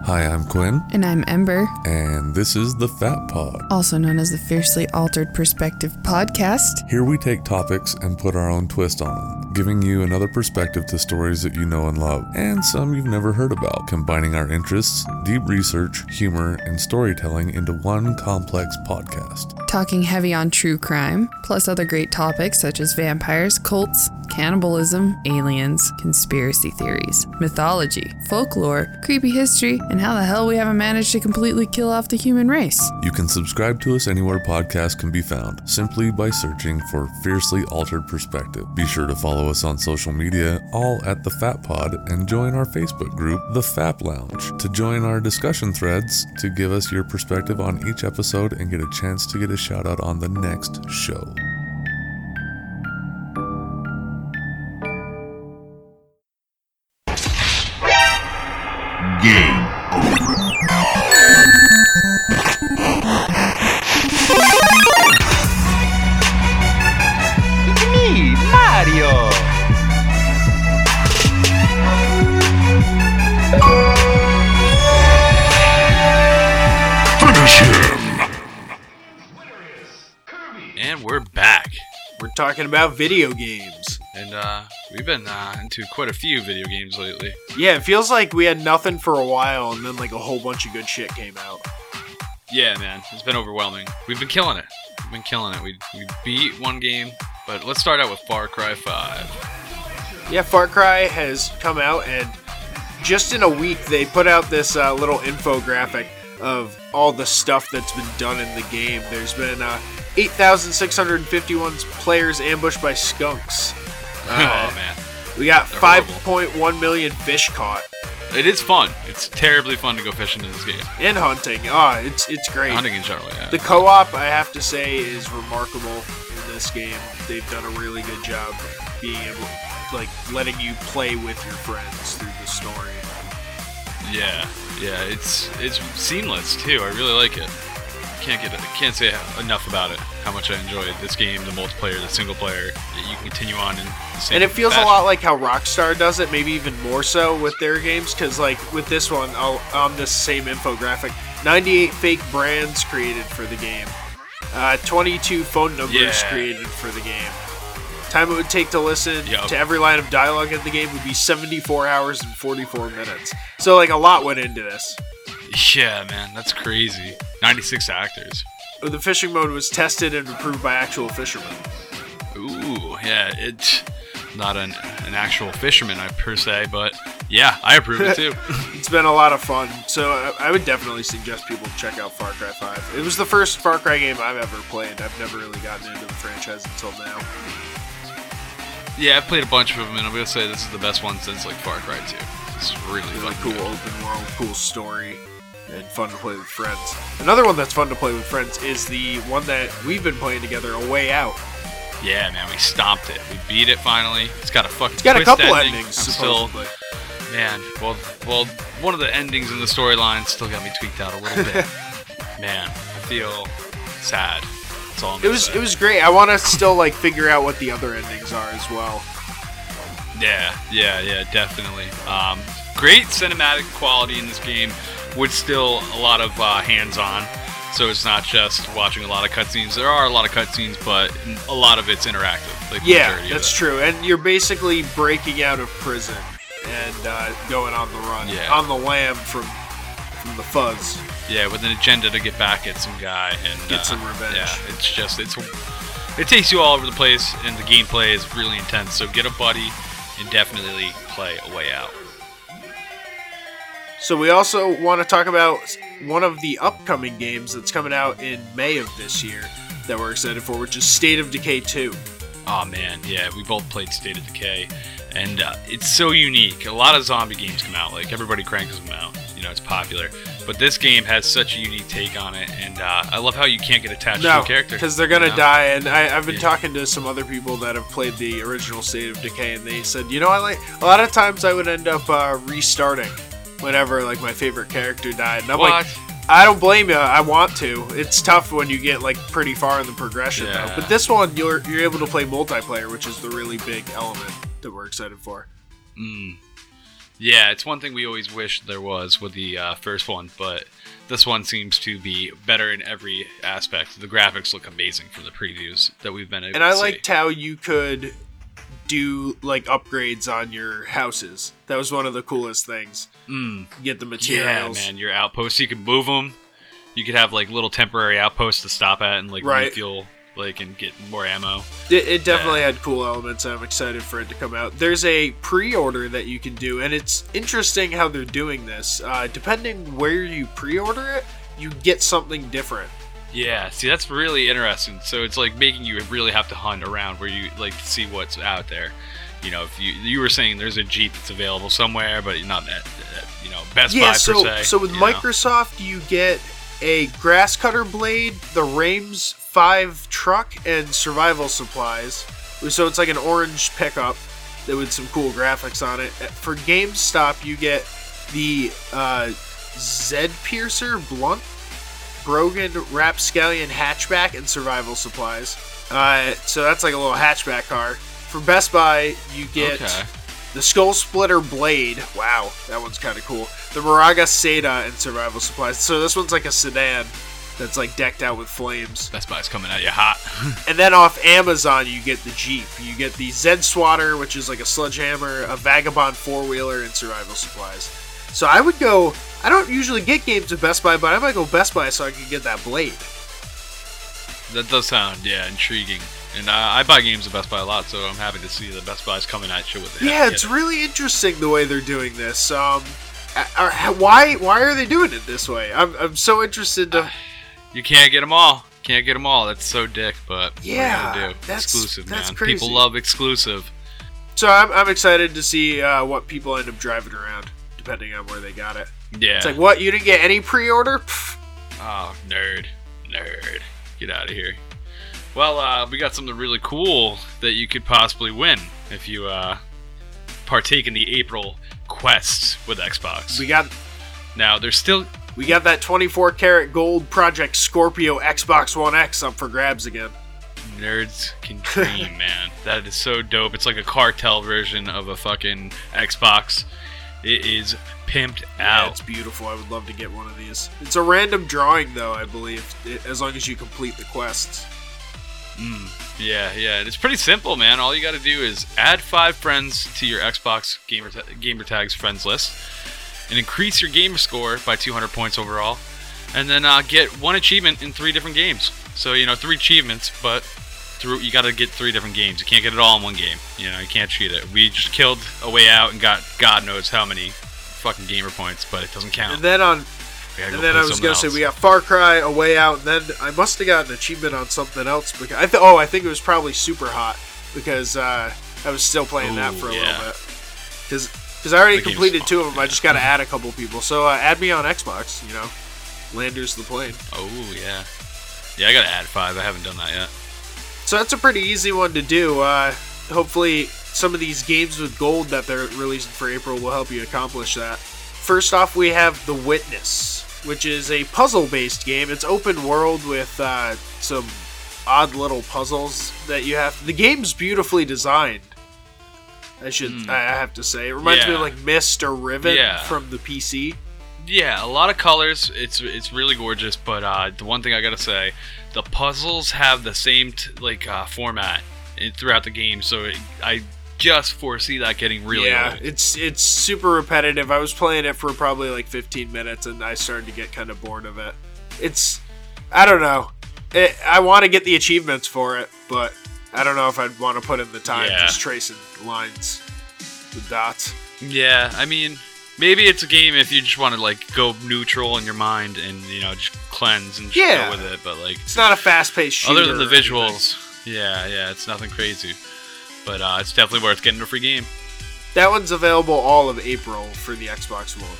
Hi, I'm Quinn, And I'm Ember, and this is the FAP Pod. also known as the Fiercely Altered Perspective Podcast. Here we take topics and put our own twist on them, giving you another perspective to stories that you know and love, and some you've never heard about, combining our interests, deep research, humor, and storytelling into one complex podcast. Talking heavy on true crime, plus other great topics such as vampires, cults, cannibalism, aliens, conspiracy theories, mythology, folklore, creepy history, and how the hell we haven't managed to completely kill off the human race. You can subscribe to us anywhere podcasts can be found, simply by searching for Fiercely Altered Perspective. Be sure to follow us on social media, all at the FAP Pod, and join our Facebook group, The Fap Lounge, to join our discussion threads to give us your perspective on each episode and get a chance to get a shout out on the next show. Talking about video games. And uh, we've been uh, into quite a few video games lately. Yeah, it feels like we had nothing for a while and then like a whole bunch of good shit came out. Yeah, man, it's been overwhelming. We've been killing it. We've been killing it. We, we beat one game, but let's start out with Far Cry 5. Yeah, Far Cry has come out, and just in a week, they put out this uh, little infographic of all the stuff that's been done in the game. There's been uh, 8,651 players ambushed by skunks. Uh, oh, man. We got 5.1 million fish caught It is fun. It's terribly fun to go fishing in this game. and hunting. Ah, it's it's great. Hunting in Charlotte, yeah. The co-op, I have to say, is remarkable in this game. They've done a really good job being able, like, letting you play with your friends through the story. Yeah, yeah, it's it's seamless too. I really like it. Can't get it. Can't say enough about it. How much I enjoyed this game, the multiplayer, the single player. You can continue on in the same. And it feels fashion. a lot like how Rockstar does it, maybe even more so with their games. Because, like, with this one, I'll, on this same infographic, 98 fake brands created for the game, uh, 22 phone numbers Yeah. created for the game. Time it would take to listen Yup. to every line of dialogue in the game would be 74 hours and 44 minutes. So, like, a lot went into this. Yeah, man, that's crazy. 96 actors. The fishing mode was tested and approved by actual fishermen. Ooh, yeah, it's not an an actual fisherman, I per se, but yeah, I approve it too. It's been a lot of fun, so I, I would definitely suggest people check out Far Cry 5. It was the first Far Cry game I've ever played. I've never really gotten into the franchise until now. Yeah, I've played a bunch of them, and I'm gonna say this is the best one since like Far Cry 2. It's really, Really fucking cool good. open world, cool story, and fun to play with friends. Another one that's fun to play with friends is the one that we've been playing together, A Way Out. Yeah, man, we stomped it. We beat it finally. It's got a fucking. It's got a couple ending. endings, I'm still, man. Well, well, one of the endings in the storyline still got me tweaked out a little bit. man, I feel sad. That's all I'm It was say. it was great. I want to still like figure out what the other endings are as well. Yeah, yeah, yeah, definitely. Um, great cinematic quality in this game, with still a lot of uh, hands-on. So it's not just watching a lot of cutscenes. There are a lot of cutscenes, but a lot of it's interactive. Like Yeah, that's it. true. And you're basically breaking out of prison and uh, going on the run, Yeah. on the lam from from the fuzz. Yeah, with an agenda to get back at some guy and Get uh, some revenge. Yeah, it's just it's it takes you all over the place, and the gameplay is really intense. So get a buddy and definitely play a way out. So we also want to talk about one of the upcoming games that's coming out in May of this year that we're excited for, which is State of Decay 2. Oh man, yeah, we both played State of Decay, and uh, it's so unique. A lot of zombie games come out, like everybody cranks them out. You know, it's popular. But this game has such a unique take on it, and uh, I love how you can't get attached to No, a character. because they're gonna you know? die. And I, I've been Yeah. talking to some other people that have played the original State of Decay, and they said, you know, I like a lot of times I would end up uh, restarting whenever like my favorite character died, and I'm What? like, I don't blame you. I want to. It's tough when you get like pretty far in the progression though. Yeah. But this one, you're you're able to play multiplayer, which is the really big element that we're excited for. Mm. Yeah, it's one thing we always wished there was with the uh, first one, but this one seems to be better in every aspect. The graphics look amazing from the previews that we've been able And I see. liked how you could do like upgrades on your houses. That was one of the coolest things. Mm. Get the materials. Yeah, man, your outposts, you can move them. You could have like little temporary outposts to stop at and like Right. refuel, like and get more ammo. It, it definitely had cool elements. I'm excited for it to come out. There's a pre-order that you can do, and it's interesting how they're doing this. Uh, depending where you pre-order it, you get something different. Yeah, see that's really interesting. So it's like making you really have to hunt around where you like to see what's out there. You know, if you you were saying there's a Jeep that's available somewhere, but not that, at you know Best yeah. Buy So per se. so with you know? Microsoft, you get a grass cutter blade, the Rames Five truck, and survival supplies. So it's like an orange pickup that with some cool graphics on it. For GameStop, you get the uh, Zed Piercer blunt, Brogan Rapscallion hatchback, and survival supplies. Uh, so that's like a little hatchback car. For Best Buy, you get Okay. The Skull Splitter Blade. Wow, that one's kind of cool. The Moraga Seda and survival supplies. So this one's like a sedan that's like decked out with flames. Best Buy's coming at you hot. And then off Amazon, you get the Jeep. You get the Zed Swatter, which is like a sledgehammer, a Vagabond four wheeler, and survival supplies. So I would go. I don't usually get games at Best Buy, but I might go Best Buy so I can get that blade. that does sound yeah intriguing. And uh, I buy games at Best Buy a lot, so I'm happy to see the Best Buy's coming at you with it. Yeah, it's really interesting the way they're doing this. Um, are- why why are they doing it this way? I'm, I'm so interested to. You can't get them all. Can't get them all. That's so dick, but Yeah, what are you do? that's- exclusive, that's man. crazy. People love exclusive. So I'm, I'm excited to see uh, what people end up driving around, depending on where they got it. Yeah. It's like, what? You didn't get any pre-order? Oh, nerd. Nerd. Get out of here. Well, uh, we got something really cool that you could possibly win if you uh, partake in the April quest with Xbox. We got now, there's still. we got that 24 karat gold Project Scorpio Xbox One X up for grabs again. Nerds can dream, man. That is so dope. It's like a cartel version of a fucking Xbox. It is pimped Yeah, out. it's beautiful. I would love to get one of these. It's a random drawing, though. I believe, as long as you complete the quests. Mm, yeah, yeah. It's pretty simple, man. All you got to do is add five friends to your Xbox gamer, ta- gamer tags friends list, and increase your gamer score by 200 points overall, and then uh, get one achievement in three different games. So you know, three achievements, but through you got to get three different games. You can't get it all in one game. You know, you can't cheat it. We just killed a way out and got God knows how many fucking gamer points, but it doesn't count. And then on, gotta and then I was gonna say we got Far Cry, A Way Out, and then I must have got an achievement on something else because I th- oh I think it was probably Super Hot because uh, I was still playing that for a yeah. little bit because because I already The completed two of them. I just got to add a couple people. So uh, add me on Xbox. You know, Landers the plane. Oh yeah, yeah. I gotta add five. I haven't done that yet. So that's a pretty easy one to do. Uh, hopefully, some of these games with gold that they're releasing for April will help you accomplish that. First off, we have The Witness, which is a puzzle based game. It's open world with uh, some odd little puzzles that you have. The game's beautifully designed. I should, I have to say, it reminds me of. Like Myst or Riven Yeah. from the PC. Yeah, a lot of colors. It's it's really gorgeous. But uh, the one thing I gotta say, the puzzles have the same t- like uh, format throughout the game. So it, I just foresee that getting really yeah, old. it's it's super repetitive. I was playing it for probably like 15 minutes, and I started to get kind of bored of it. It's, I don't know. It, I want to get the achievements for it, but I don't know if I'd want to put in the time Yeah. just tracing lines with dots. Yeah, I mean, maybe it's a game if you just want to like go neutral in your mind and you know just cleanse and just Yeah. go with it. But like It's not a fast-paced shooter. other than the visuals, yeah, yeah, it's nothing crazy. But uh, it's definitely worth getting a free game. that one's available all of April for the Xbox One.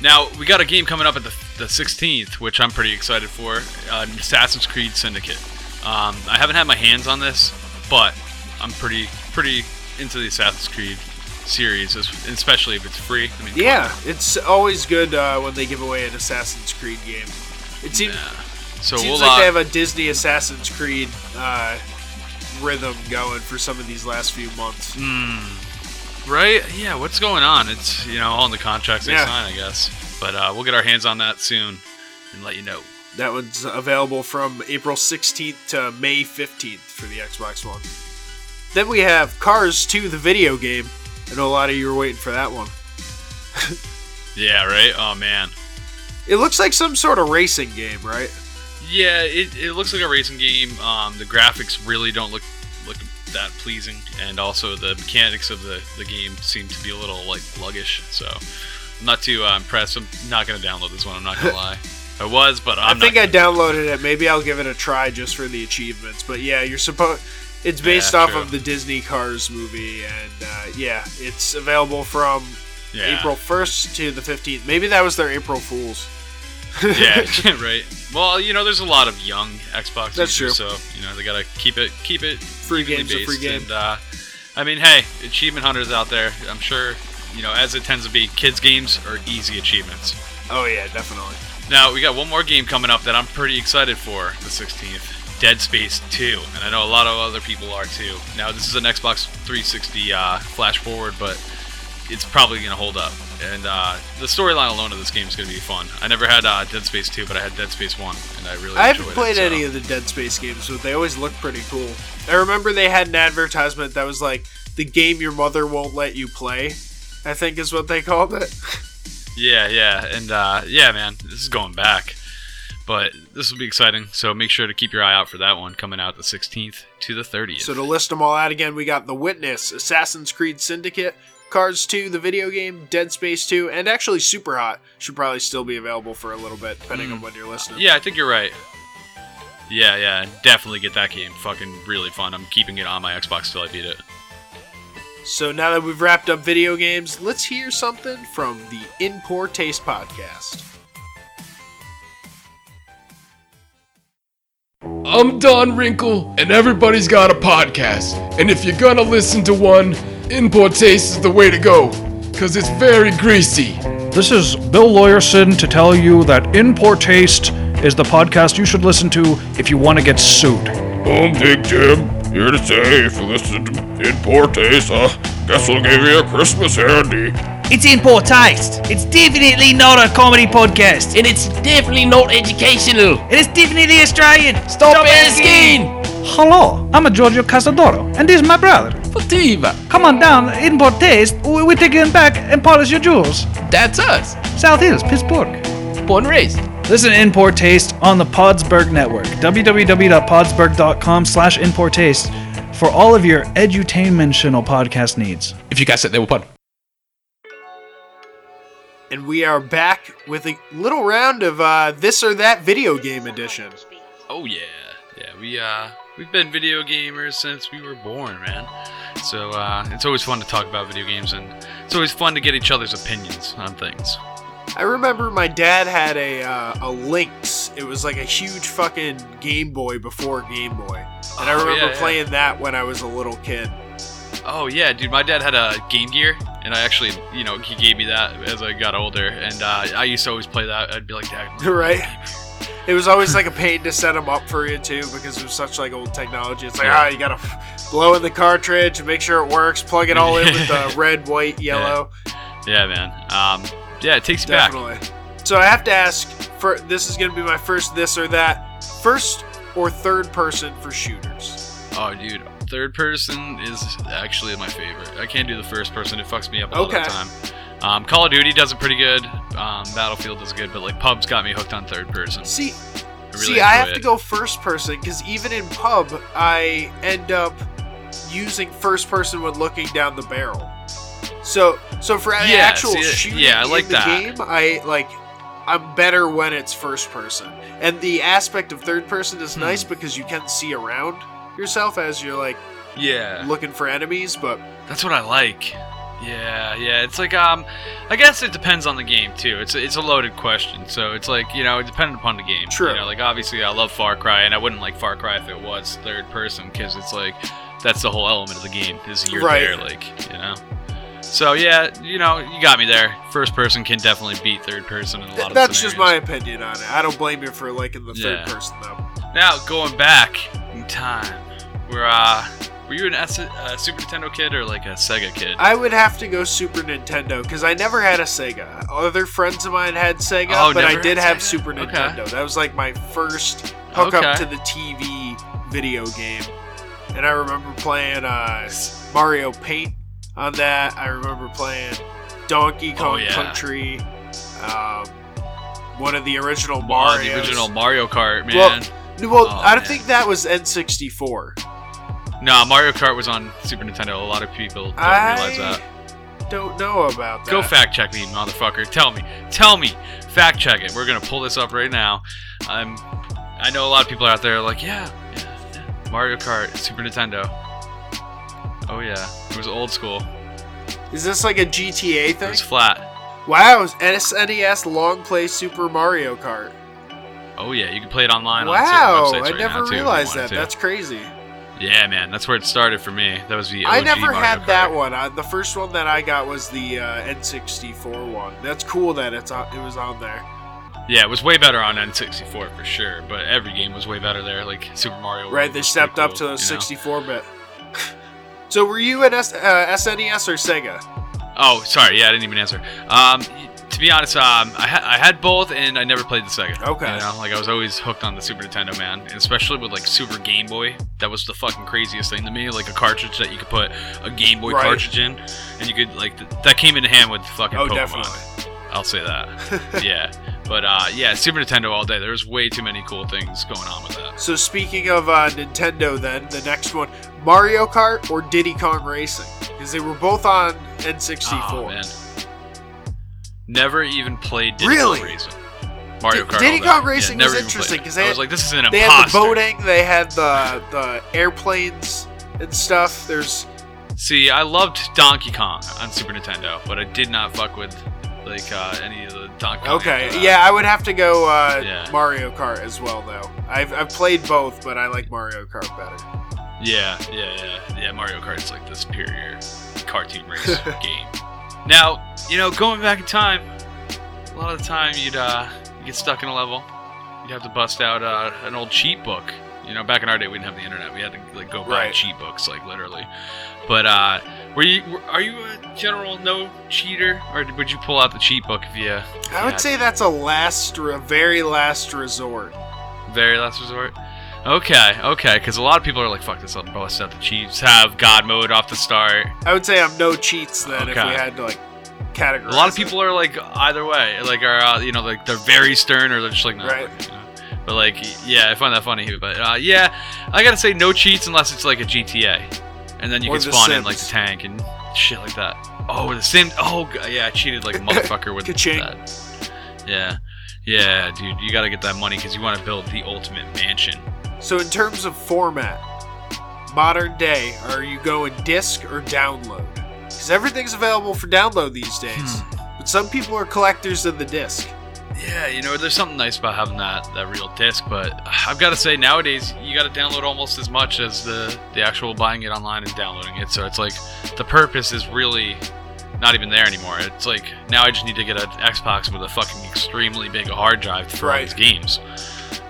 Now we got a game coming up at the, the 16th, which I'm pretty excited for. Uh, Assassin's Creed Syndicate. Um, I haven't had my hands on this, but I'm pretty pretty into the Assassin's Creed series, especially if it's free. I mean, Yeah, it's always good uh, when they give away an Assassin's Creed game. It seems, on. So seems we'll like uh, they have a Disney Assassin's Creed uh, rhythm going for some of these last few months. right. Yeah, what's going on? It's you know all in the contracts they Yeah. sign, I guess. But uh, we'll get our hands on that soon and let you know. That one's available from April 16th to May 15th for the Xbox One. Then we have Cars 2, the video game. I know a lot of you were waiting for that one. Yeah, right. Oh man. It looks like some sort of racing game, right? Yeah, it, it looks like a racing game. Um, the graphics really don't look look that pleasing, and also the mechanics of the, the game seem to be a little like sluggish. So I'm not too uh, impressed. I'm not gonna download this one. I'm not gonna lie. I was, but I'm i think I downloaded it. Maybe I'll give it a try just for the achievements. But yeah, you're supposed. It's based Yeah, off true. of the Disney Cars movie, and uh, yeah, it's available from yeah. April 1st to the 15th. Maybe that was their April Fools. yeah, right. Well, you know, there's a lot of young Xbox That's users, true. so you know they gotta keep it keep it Free game's a free based. game. And uh, I mean, hey, achievement hunters out there. I'm sure you know, as it tends to be, kids games are easy achievements. Oh yeah, definitely. Now we got one more game coming up that I'm pretty excited for the 16th, Dead Space 2, and I know a lot of other people are too. Now this is an Xbox 360 uh, flash forward, but it's probably gonna hold up. And uh, the storyline alone of this game is gonna be fun. I never had uh, Dead Space 2, but I had Dead Space 1, and I really enjoyed it. I haven't played it, so- any of the Dead Space games, but they always look pretty cool. I remember they had an advertisement that was like the game your mother won't let you play. I think is what they called it. Yeah, yeah, and uh, yeah, man, this is going back. But this will be exciting, so make sure to keep your eye out for that one coming out the 16th to the 30th. So to list them all out again, we got The Witness, Assassin's Creed Syndicate, Cars 2, the video game, Dead Space 2, and actually Super Hot should probably still be available for a little bit, depending on mm. when you're listening. Yeah, I think you're right. Yeah, yeah, definitely get that game. Fucking really fun. I'm keeping it on my Xbox till I beat it. So now that we've wrapped up video games, let's hear something from the In Poor Taste podcast. I'm Don Wrinkle, and everybody's got a podcast. And if you're gonna listen to one, In Poor Taste is the way to go, because it's very greasy. This is Bill Lawyerson to tell you that In Poor Taste is the podcast you should listen to if you want to get sued. I'm Big Jim, here to say if you listen to In Poor Taste, uh, guess we'll give you a Christmas handy. It's in poor taste. It's definitely not a comedy podcast. And it's definitely not educational. And it's definitely Australian. Stop, asking! Hello, I'm a Giorgio Casadoro, and this is my brother. Fativa. Come on down, In Poor Taste. we- We're taking back and polish your jewels. That's us. South Hills, Pittsburgh. Born and raised. Listen to In Poor Taste on the Podsberg Network. www.podsberg.com slash In Poor Taste for all of your edutainmentional podcast needs. If you guys said they were fun. And we are back with a little round of uh, this or that video game edition. Oh yeah, yeah. We uh, we've been video gamers since we were born, man. So uh, it's always fun to talk about video games, and it's always fun to get each other's opinions on things. I remember my dad had a uh, a Lynx. It was like a huge fucking Game Boy before Game Boy, and I Oh, remember yeah, yeah. playing that when I was a little kid. Oh yeah, dude. My dad had a Game Gear, and I actually, you know, he gave me that as I got older, and uh, I used to always play that. I'd be like, Dad, right? It was always like a pain to set them up for you too because it was such like old technology. It's like Yeah. ah, you gotta blow in the cartridge and make sure it works. Plug it all in with the red, white, yellow. Yeah, man. Um, yeah, it takes you back. Definitely. So I have to ask for this is gonna be my first this or that. First or third person for shooters. Oh, dude, third person is actually my favorite. I can't do the first person; it fucks me up all the Okay. time. Um, Call of Duty does it pretty good. Um, Battlefield does good, but like Pub's got me hooked on third person. See, I really See, I have it. to go first person because even in pub, I end up using first person when looking down the barrel. So so for the Yeah, actual see, shooting yeah, I like in the that. game, I like I'm better when it's first person. And the aspect of third person is nice Hmm. because you can see around yourself as you're like Yeah. looking for enemies, but That's what I like. Yeah, yeah. It's like um, I guess it depends on the game too. It's a, it's a loaded question, so it's like you know, it dependent upon the game. True. You know, like obviously I love Far Cry, and I wouldn't like Far Cry if it was third person, because it's like that's the whole element of the game is you're Right. there, like you know. So yeah, you know, you got me there. First person can definitely beat third person in a lot of that's just my opinion on it. I don't blame you for liking the third person though. Now going back in time, we're uh, were you an S- uh, Super Nintendo kid or like a Sega kid? I would have to go Super Nintendo because I never had a Sega. Other friends of mine had Sega, Oh, but I did have Sega? Super Okay. Nintendo. That was like my first hookup Okay. to the TV video game. And I remember playing uh, Mario Paint on that. I remember playing Donkey Kong Oh, yeah. Country. Um, one of the original Mario. the original Mario Kart, man. Well, well Oh, I don't man. think that was N64. No, Mario Kart was on Super Nintendo. A lot of people don't realize I that. don't know about that. Go fact check me, motherfucker. Tell me. Tell me. Fact check it. We're gonna pull this up right now. I'm. I know a lot of people out there are like, yeah, yeah, yeah. Mario Kart, Super Nintendo. Oh yeah, it was old school. Is this like a GTA thing? was flat. Wow, it's SNES long play Super Mario Kart. Oh yeah, you can play it online. Wow, on I right never realized that. That's crazy. Yeah, man, that's where it started for me. That was the OG I never Mario had Kart. that one. I, the first one that I got was the uh, N64 one. That's cool that it's on, it was on there. Yeah, it was way better on N64 for sure, but every game was way better there. Like Super Mario. World Right, they stepped pretty up to the 64 bit. so were you an S- uh, SNES or Sega? Oh, sorry. Yeah, I didn't even answer. Um, to be honest, um, I, ha- I had both, and I never played the second. Okay. You know, like I was always hooked on the Super Nintendo, man, and especially with like Super Game Boy. That was the fucking craziest thing to me. Like a cartridge that you could put a Game Boy Right. cartridge in, and you could like th- that came in hand with fucking Oh, Pokemon. definitely. I'll say that. yeah, but uh, yeah, Super Nintendo all day. There was way too many cool things going on with that. So speaking of uh, Nintendo, then the next one, Mario Kart or Diddy Kong Racing, because they were both on N64. Oh man, never even played Diddy Really? Kong Racing. Mario Kart. Diddy all Kong. Racing was interesting played it. 'cause they I had- was like, this is an They had the boating, they had the the airplanes and stuff. There's See, I loved Donkey Kong on Super Nintendo, but I did not fuck with like uh, any of the Donkey Kong. okay, that. yeah, I would have to go uh, Yeah. Mario Kart as well, though. I've I've played both, but I like Mario Kart better. Yeah, yeah, yeah, yeah. Mario Kart is like the superior cartoon race game. Now, you know, going back in time, a lot of the time you'd uh, you get stuck in a level, you'd have to bust out uh, an old cheat book. You know, back in our day, we didn't have the internet. We had to like go buy Right. cheat books, like literally. But uh, were you? Were, are you a general no cheater, or would you pull out the cheat book if you? if I would had say to? that's a last, a very last resort. Very last resort. Okay, okay, because a lot of people are like, "Fuck this up, bust out the cheats, have God mode off the start." I would say I'm no cheats then if we had to like categorize. A lot of it. people are like either way, like are uh, you know like they're very stern or they're just like no. Right. You know? But like yeah, I find that funny. But uh, yeah, I gotta say no cheats unless it's like a GTA, and then you Or can The spawn in like the Sims. tank and shit like that. Oh, the Sims. Oh g- yeah, I cheated like a motherfucker with Ka-ching. that. Yeah, yeah, dude, you gotta get that money because you want to build the ultimate mansion. So in terms of format, modern day, are you going disc or download? Because everything's available for download these days. Hmm. But some people are collectors of the disc. Yeah, you know, there's something nice about having that that real disc, but I've got to say nowadays you got to download almost as much as the the actual buying it online and downloading it. So it's like the purpose is really not even there anymore. It's like now I just need to get an Xbox with a fucking extremely big hard drive for all Right. these games.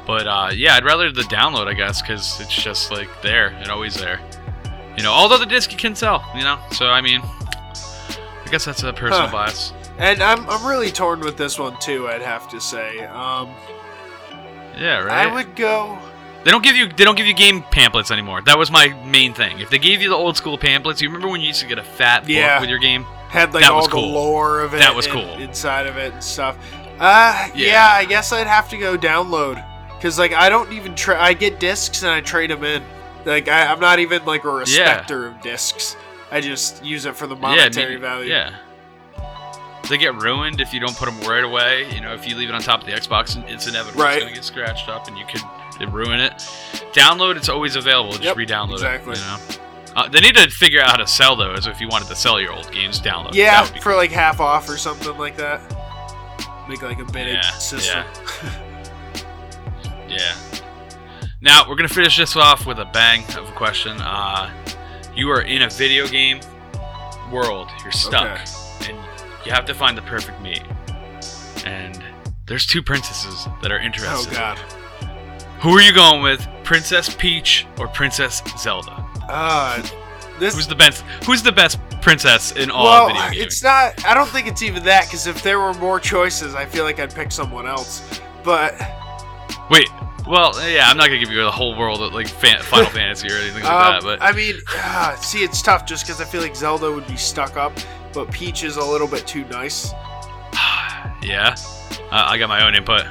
But uh, yeah, I'd rather the download, I guess, because it's just like there and always there. You know, although the disc you can sell, you know. So I mean, I guess that's a personal Huh. bias. And I'm, I'm really torn with this one too, I'd have to say. Um, Yeah, right. I would go. They don't give you they don't give you game pamphlets anymore. That was my main thing. If they gave you the old school pamphlets, you remember when you used to get a fat book Yeah. with your game? Had like That all was the cool. lore of it. That was cool. inside of it and stuff. Uh, yeah. Yeah. I guess I'd have to go download because like I don't even try. I get discs and I trade them in. Like I, I'm not even like a respecter of discs. I just use it for the yeah, monetary maybe- value. Yeah. They get ruined if you don't put them right away. You know, if you leave it on top of the Xbox, it's inevitable Right. it's gonna get scratched up, and you could ruin it. Download, it's always available. Just Yep, re-download exactly. it. You know. Uh, they need to figure out how to sell those. If you wanted to sell your old games, download. Yeah, That would be for like half off or something like that. Make like a bidding Yeah, system. Yeah. Now we're gonna finish this off with a bang of a question. Uh, you are in a video game world. You're stuck, and you have to find the perfect mate. And there's two princesses that are interested. Oh god. Who are you going with, Princess Peach or Princess Zelda? Uh, this. Who's the best? Who's the best princess in all well, video games? it's not. I don't think it's even that because if there were more choices, I feel like I'd pick someone else. But Wait. Well, yeah, I'm not gonna give you the whole world of like fan- Final Fantasy or anything like um, that, but I mean, uh, see, it's tough just because I feel like Zelda would be stuck up, but Peach is a little bit too nice. yeah, uh, I got my own input.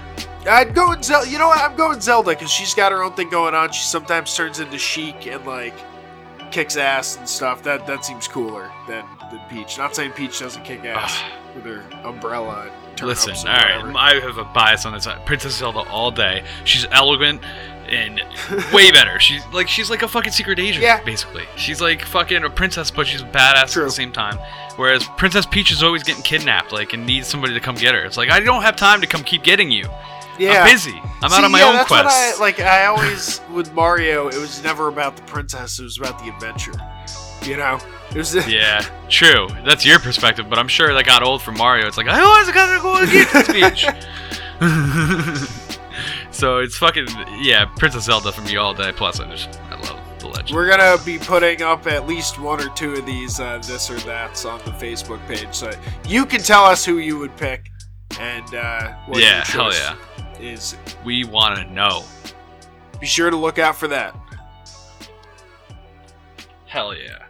I'd go with Zelda. You know what? I'm going Zelda because she's got her own thing going on. She sometimes turns into Sheik and like kicks ass and stuff. That that seems cooler than than Peach. Not saying Peach doesn't kick ass with her umbrella. And turn Listen, all right. I have a bias on this. Uh, princess Zelda all day. She's elegant and way better. She's like she's like a fucking secret agent, Yeah. basically. She's like fucking a princess, but she's badass at the same time. Whereas Princess Peach is always getting kidnapped, like, and needs somebody to come get her. It's like I don't have time to come keep getting you. Yeah. I'm busy. I'm See, out on my yeah, own that's quest. What I, like I always with Mario, it was never about the princess. It was about the adventure. You know, was. Yeah, true. That's your perspective, but I'm sure that got old for Mario. It's like I always gotta go and get this Peach. so it's fucking yeah, Princess Zelda for me all day. Plus, I just I love the legend. We're gonna be putting up at least one or two of these uh, this or that's on the Facebook page, so you can tell us who you would pick and uh, what Yeah, hell yeah. is. We want to know. Be sure to look out for that. Hell yeah.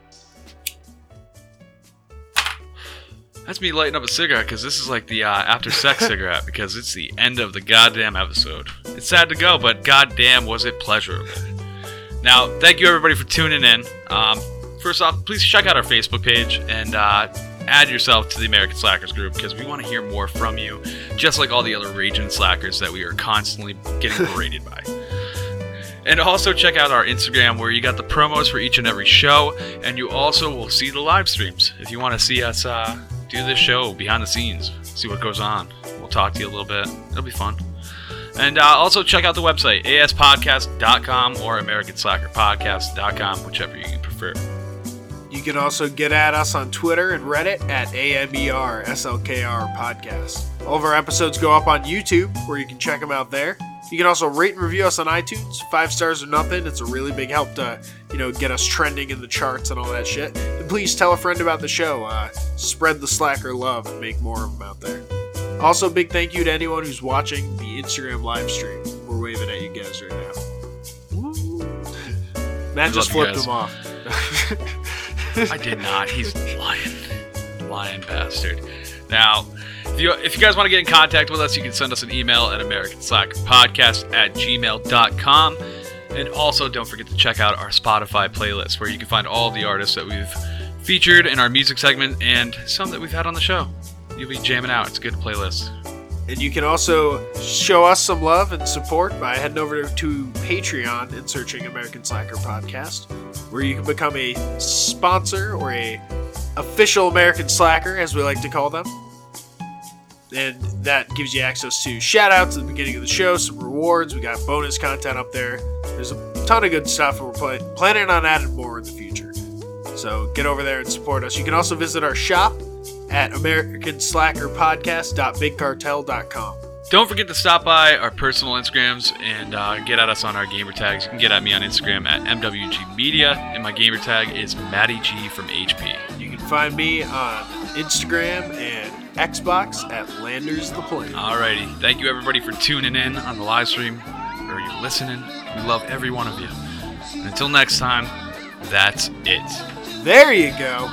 That's me lighting up a cigarette because this is like the uh, after sex cigarette because it's the end of the goddamn episode. It's sad to go, but goddamn was it pleasurable. Now, thank you everybody for tuning in. Um, first off, please check out our Facebook page and uh, add yourself to the American Slackers group because we want to hear more from you, just like all the other raging slackers that we are constantly getting berated by. And also check out our Instagram where you got the promos for each and every show, and you also will see the live streams if you want to see us uh, do this show behind the scenes, see what goes on. We'll talk to you a little bit. It'll be fun. And uh, also check out the website, aspodcast.com or americanslackerpodcast.com, whichever you prefer. You can also get at us on Twitter and Reddit at AMERSLKR Podcast. All of our episodes go up on YouTube, where you can check them out there. You can also rate and review us on iTunes. Five stars or nothing. It's a really big help to, you know, get us trending in the charts and all that shit. And please tell a friend about the show. Uh, spread the slacker love and make more of them out there. Also, big thank you to anyone who's watching the Instagram live stream. We're waving at you guys right now. Matt We just flipped him off. I did not. He's lying. Lying bastard. Now, if you, if you guys want to get in contact with us, you can send us an email at americanslackerpodcast at gmail.com. And also, don't forget to check out our Spotify playlist, where you can find all the artists that we've featured in our music segment and some that we've had on the show. You'll be jamming out. It's a good playlist. And you can also show us some love and support by heading over to Patreon and searching American Slacker Podcast, where you can become a sponsor or a official American Slacker, as we like to call them. And that gives you access to shout outs at the beginning of the show, some rewards. We got bonus content up there. There's a ton of good stuff, and we're planning on adding more in the future. So get over there and support us. You can also visit our shop at americanslackerpodcast.bigcartel.com. Don't forget to stop by our personal Instagrams and uh, get at us on our gamer tags. You can get at me on Instagram at MWG Media, and my gamer tag is Matty G from HP find me on Instagram and Xbox at Landers the Plane. Alrighty. Thank you everybody for tuning in on the live stream or you're listening. We love every one of you. Until next time, that's it. There you go.